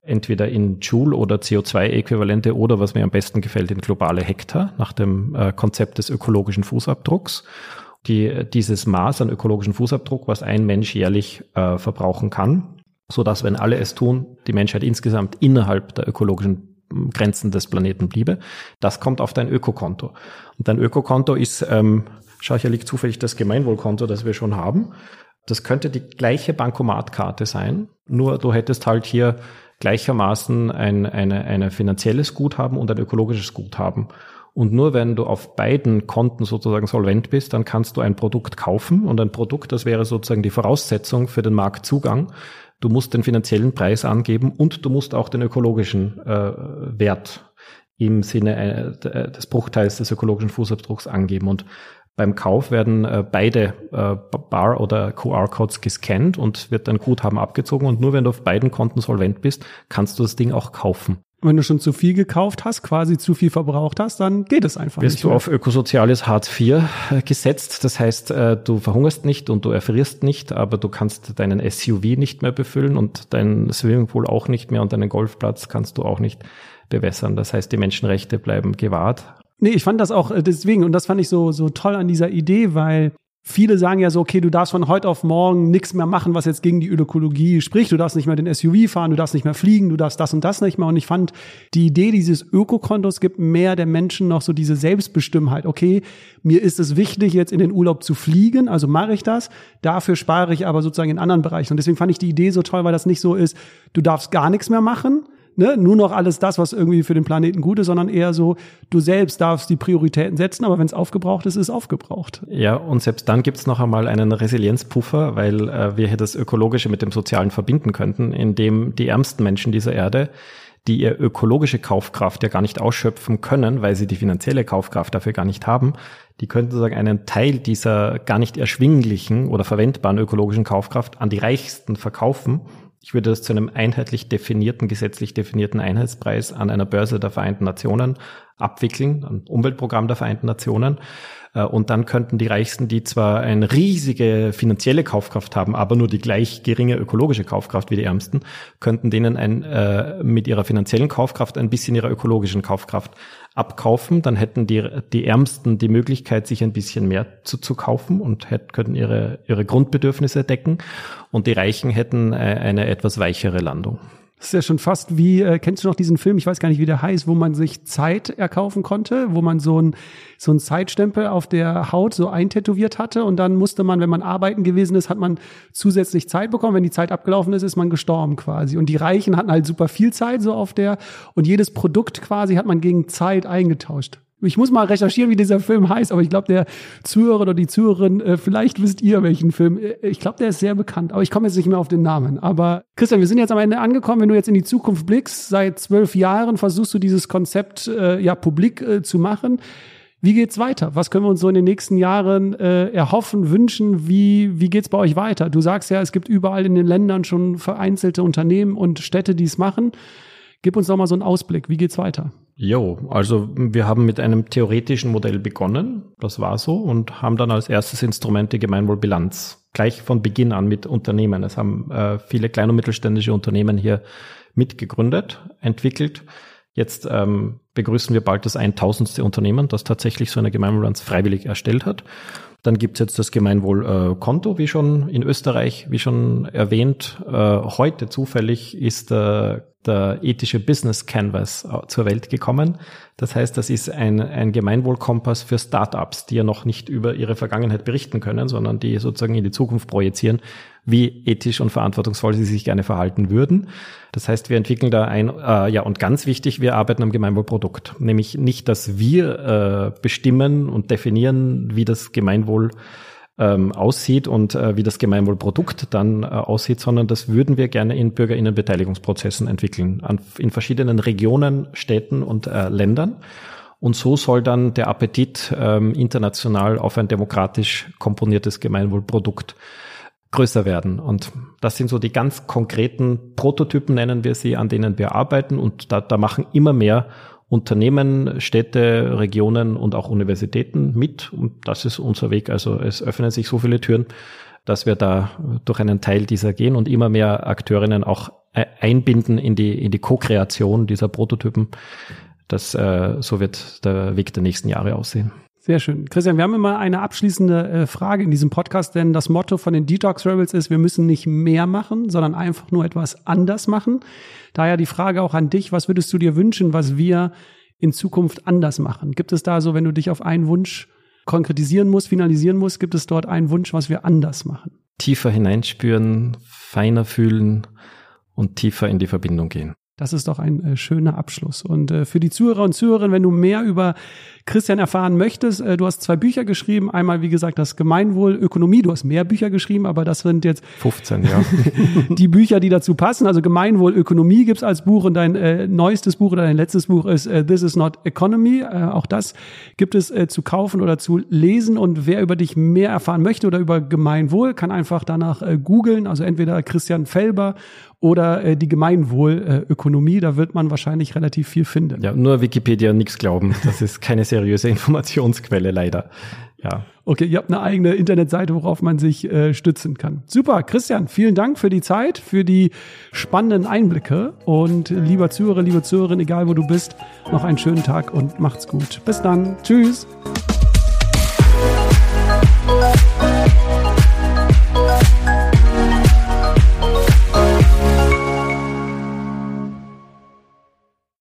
entweder in Joule oder CO2-Äquivalente oder was mir am besten gefällt, in globale Hektar nach dem äh, Konzept des ökologischen Fußabdrucks. Die, dieses Maß an ökologischen Fußabdruck, was ein Mensch jährlich äh, verbrauchen kann, so dass wenn alle es tun, die Menschheit insgesamt innerhalb der ökologischen Grenzen des Planeten bliebe. Das kommt auf dein Ökokonto. Und dein Ökokonto ist ähm, Schau, hier liegt zufällig das Gemeinwohlkonto, das wir schon haben. Das könnte die gleiche Bankomatkarte sein, nur du hättest halt hier gleichermaßen ein eine, eine finanzielles Guthaben und ein ökologisches Guthaben. Und nur wenn du auf beiden Konten sozusagen solvent bist, dann kannst du ein Produkt kaufen und ein Produkt, das wäre sozusagen die Voraussetzung für den Marktzugang. Du musst den finanziellen Preis angeben und du musst auch den ökologischen äh, Wert im Sinne äh, des Bruchteils des ökologischen Fußabdrucks angeben. Und beim Kauf werden äh, beide äh, Bar- oder QR-Codes gescannt und wird dann Guthaben abgezogen. Und nur wenn du auf beiden Konten solvent bist, kannst du das Ding auch kaufen. Wenn du schon zu viel gekauft hast, quasi zu viel verbraucht hast, dann geht es einfach Wirst nicht. Bist du auf ökosoziales Hartz IV äh, gesetzt. Das heißt, äh, du verhungerst nicht und du erfrierst nicht, aber du kannst deinen SUV nicht mehr befüllen und deinen Swimmingpool auch nicht mehr und deinen Golfplatz kannst du auch nicht bewässern. Das heißt, die Menschenrechte bleiben gewahrt Nee, ich fand das auch äh, deswegen, und das fand ich so, so toll an dieser Idee, weil viele sagen ja so, okay, du darfst von heute auf morgen nichts mehr machen, was jetzt gegen die Ökologie spricht. Du darfst nicht mehr den SUV fahren, du darfst nicht mehr fliegen, du darfst das und das nicht mehr. Und ich fand, die Idee dieses Ökokontos gibt mehr der Menschen noch so diese Selbstbestimmtheit. Okay, mir ist es wichtig, jetzt in den Urlaub zu fliegen, also mache ich das. Dafür spare ich aber sozusagen in anderen Bereichen. Und deswegen fand ich die Idee so toll, weil das nicht so ist, du darfst gar nichts mehr machen, ne, nur noch alles das, was irgendwie für den Planeten gut ist, sondern eher so, du selbst darfst die Prioritäten setzen, aber wenn es aufgebraucht ist, ist aufgebraucht. Ja, und selbst dann gibt's noch einmal einen Resilienzpuffer, weil äh, wir hier das Ökologische mit dem Sozialen verbinden könnten, indem die ärmsten Menschen dieser Erde die ihr ökologische Kaufkraft ja gar nicht ausschöpfen können, weil sie die finanzielle Kaufkraft dafür gar nicht haben, die könnten sozusagen einen Teil dieser gar nicht erschwinglichen oder verwendbaren ökologischen Kaufkraft an die Reichsten verkaufen ich würde das zu einem einheitlich definierten, gesetzlich definierten Einheitspreis an einer Börse der Vereinten Nationen abwickeln, ein Umweltprogramm der Vereinten Nationen. Äh, und dann könnten die Reichsten, die zwar eine riesige finanzielle Kaufkraft haben, aber nur die gleich geringe ökologische Kaufkraft wie die Ärmsten, könnten denen ein, äh, mit ihrer finanziellen Kaufkraft ein bisschen ihrer ökologischen Kaufkraft abkaufen. Dann hätten die, die Ärmsten die Möglichkeit, sich ein bisschen mehr zu, zu kaufen und hätten, könnten ihre, ihre Grundbedürfnisse decken. Und die Reichen hätten äh, eine etwas weichere Landung. Das ist ja schon fast wie, äh, kennst du noch diesen Film, ich weiß gar nicht, wie der heißt, wo man sich Zeit erkaufen konnte, wo man so ein so ein Zeitstempel auf der Haut so eintätowiert hatte und dann musste man, wenn man arbeiten gewesen ist, hat man zusätzlich Zeit bekommen. Wenn die Zeit abgelaufen ist, ist man gestorben quasi. Und die Reichen hatten halt super viel Zeit so auf der und jedes Produkt quasi hat man gegen Zeit eingetauscht. Ich muss mal recherchieren, wie dieser Film heißt, aber ich glaube, der Zuhörer oder die Zuhörerin, äh, vielleicht wisst ihr, welchen Film. Äh, ich glaube, der ist sehr bekannt, aber ich komme jetzt nicht mehr auf den Namen. Aber Christian, wir sind jetzt am Ende angekommen. Wenn du jetzt in die Zukunft blickst, seit zwölf Jahren versuchst du dieses Konzept äh, ja publik äh, zu machen. Wie geht's weiter? Was können wir uns so in den nächsten Jahren äh, erhoffen, wünschen? Wie, wie geht's bei euch weiter? Du sagst ja, es gibt überall in den Ländern schon vereinzelte Unternehmen und Städte, die es machen. Gib uns doch mal so einen Ausblick. Wie geht's weiter? Jo, also wir haben mit einem theoretischen Modell begonnen, das war so, und haben dann als erstes Instrument die Gemeinwohlbilanz gleich von Beginn an mit Unternehmen. Es haben äh, viele kleine und mittelständische Unternehmen hier mitgegründet, entwickelt. Jetzt ähm, begrüßen wir bald das 1000. Unternehmen, das tatsächlich so eine Gemeinwohlbilanz freiwillig erstellt hat. Dann gibt's jetzt das Gemeinwohlkonto, äh, wie schon in Österreich, wie schon erwähnt. Äh, heute zufällig ist äh, der ethische Business Canvas äh, zur Welt gekommen. Das heißt, das ist ein, ein Gemeinwohlkompass für Startups, die ja noch nicht über ihre Vergangenheit berichten können, sondern die sozusagen in die Zukunft projizieren, wie ethisch und verantwortungsvoll sie sich gerne verhalten würden. Das heißt, wir entwickeln da ein, äh, ja, und ganz wichtig, wir arbeiten am Gemeinwohlprodukt. Nämlich nicht, dass wir äh, bestimmen und definieren, wie das Gemeinwohl ähm, aussieht und äh, wie das Gemeinwohlprodukt dann äh, aussieht, sondern das würden wir gerne in Bürgerinnenbeteiligungsprozessen entwickeln, an, in verschiedenen Regionen, Städten und äh, Ländern. Und so soll dann der Appetit ähm, international auf ein demokratisch komponiertes Gemeinwohlprodukt größer werden. Und das sind so die ganz konkreten Prototypen, nennen wir sie, an denen wir arbeiten. Und da, da machen immer mehr Unternehmen, Städte, Regionen und auch Universitäten mit. Und das ist unser Weg. Also es öffnen sich so viele Türen, dass wir da durch einen Teil dieser gehen und immer mehr Akteurinnen auch e-, einbinden in die, in die Co-Kreation dieser Prototypen. Das, äh, so wird der Weg der nächsten Jahre aussehen. Sehr schön. Christian, wir haben immer eine abschließende äh, Frage in diesem Podcast, denn das Motto von den Detox Rebels ist, wir müssen nicht mehr machen, sondern einfach nur etwas anders machen. Daher die Frage auch an dich, was würdest du dir wünschen, was wir in Zukunft anders machen? Gibt es da so, wenn du dich auf einen Wunsch konkretisieren musst, finalisieren musst, gibt es dort einen Wunsch, was wir anders machen? Tiefer hineinspüren, feiner fühlen und tiefer in die Verbindung gehen. Das ist doch ein äh, schöner Abschluss. Und äh, für die Zuhörer und Zuhörerinnen, wenn du mehr über Christian erfahren möchtest, äh, du hast zwei Bücher geschrieben. Einmal, wie gesagt, das Gemeinwohl Ökonomie. Du hast mehr Bücher geschrieben, aber das sind jetzt 15, ja. die Bücher, die dazu passen. Also Gemeinwohl Ökonomie gibt's als Buch und dein äh, neuestes Buch oder dein letztes Buch ist äh, This is not Economy. Äh, auch das gibt es äh, zu kaufen oder zu lesen. Und wer über dich mehr erfahren möchte oder über Gemeinwohl, kann einfach danach äh, googeln. Also entweder Christian Felber oder äh, die Gemeinwohlökonomie, da wird man wahrscheinlich relativ viel finden. Ja, nur Wikipedia nichts glauben. Das ist keine seriöse Informationsquelle leider. Ja. Okay, ihr habt eine eigene Internetseite, worauf man sich äh, stützen kann. Super, Christian, vielen Dank für die Zeit, für die spannenden Einblicke und lieber Zuhörer, liebe Zuhörerin, egal wo du bist, noch einen schönen Tag und macht's gut. Bis dann. Tschüss.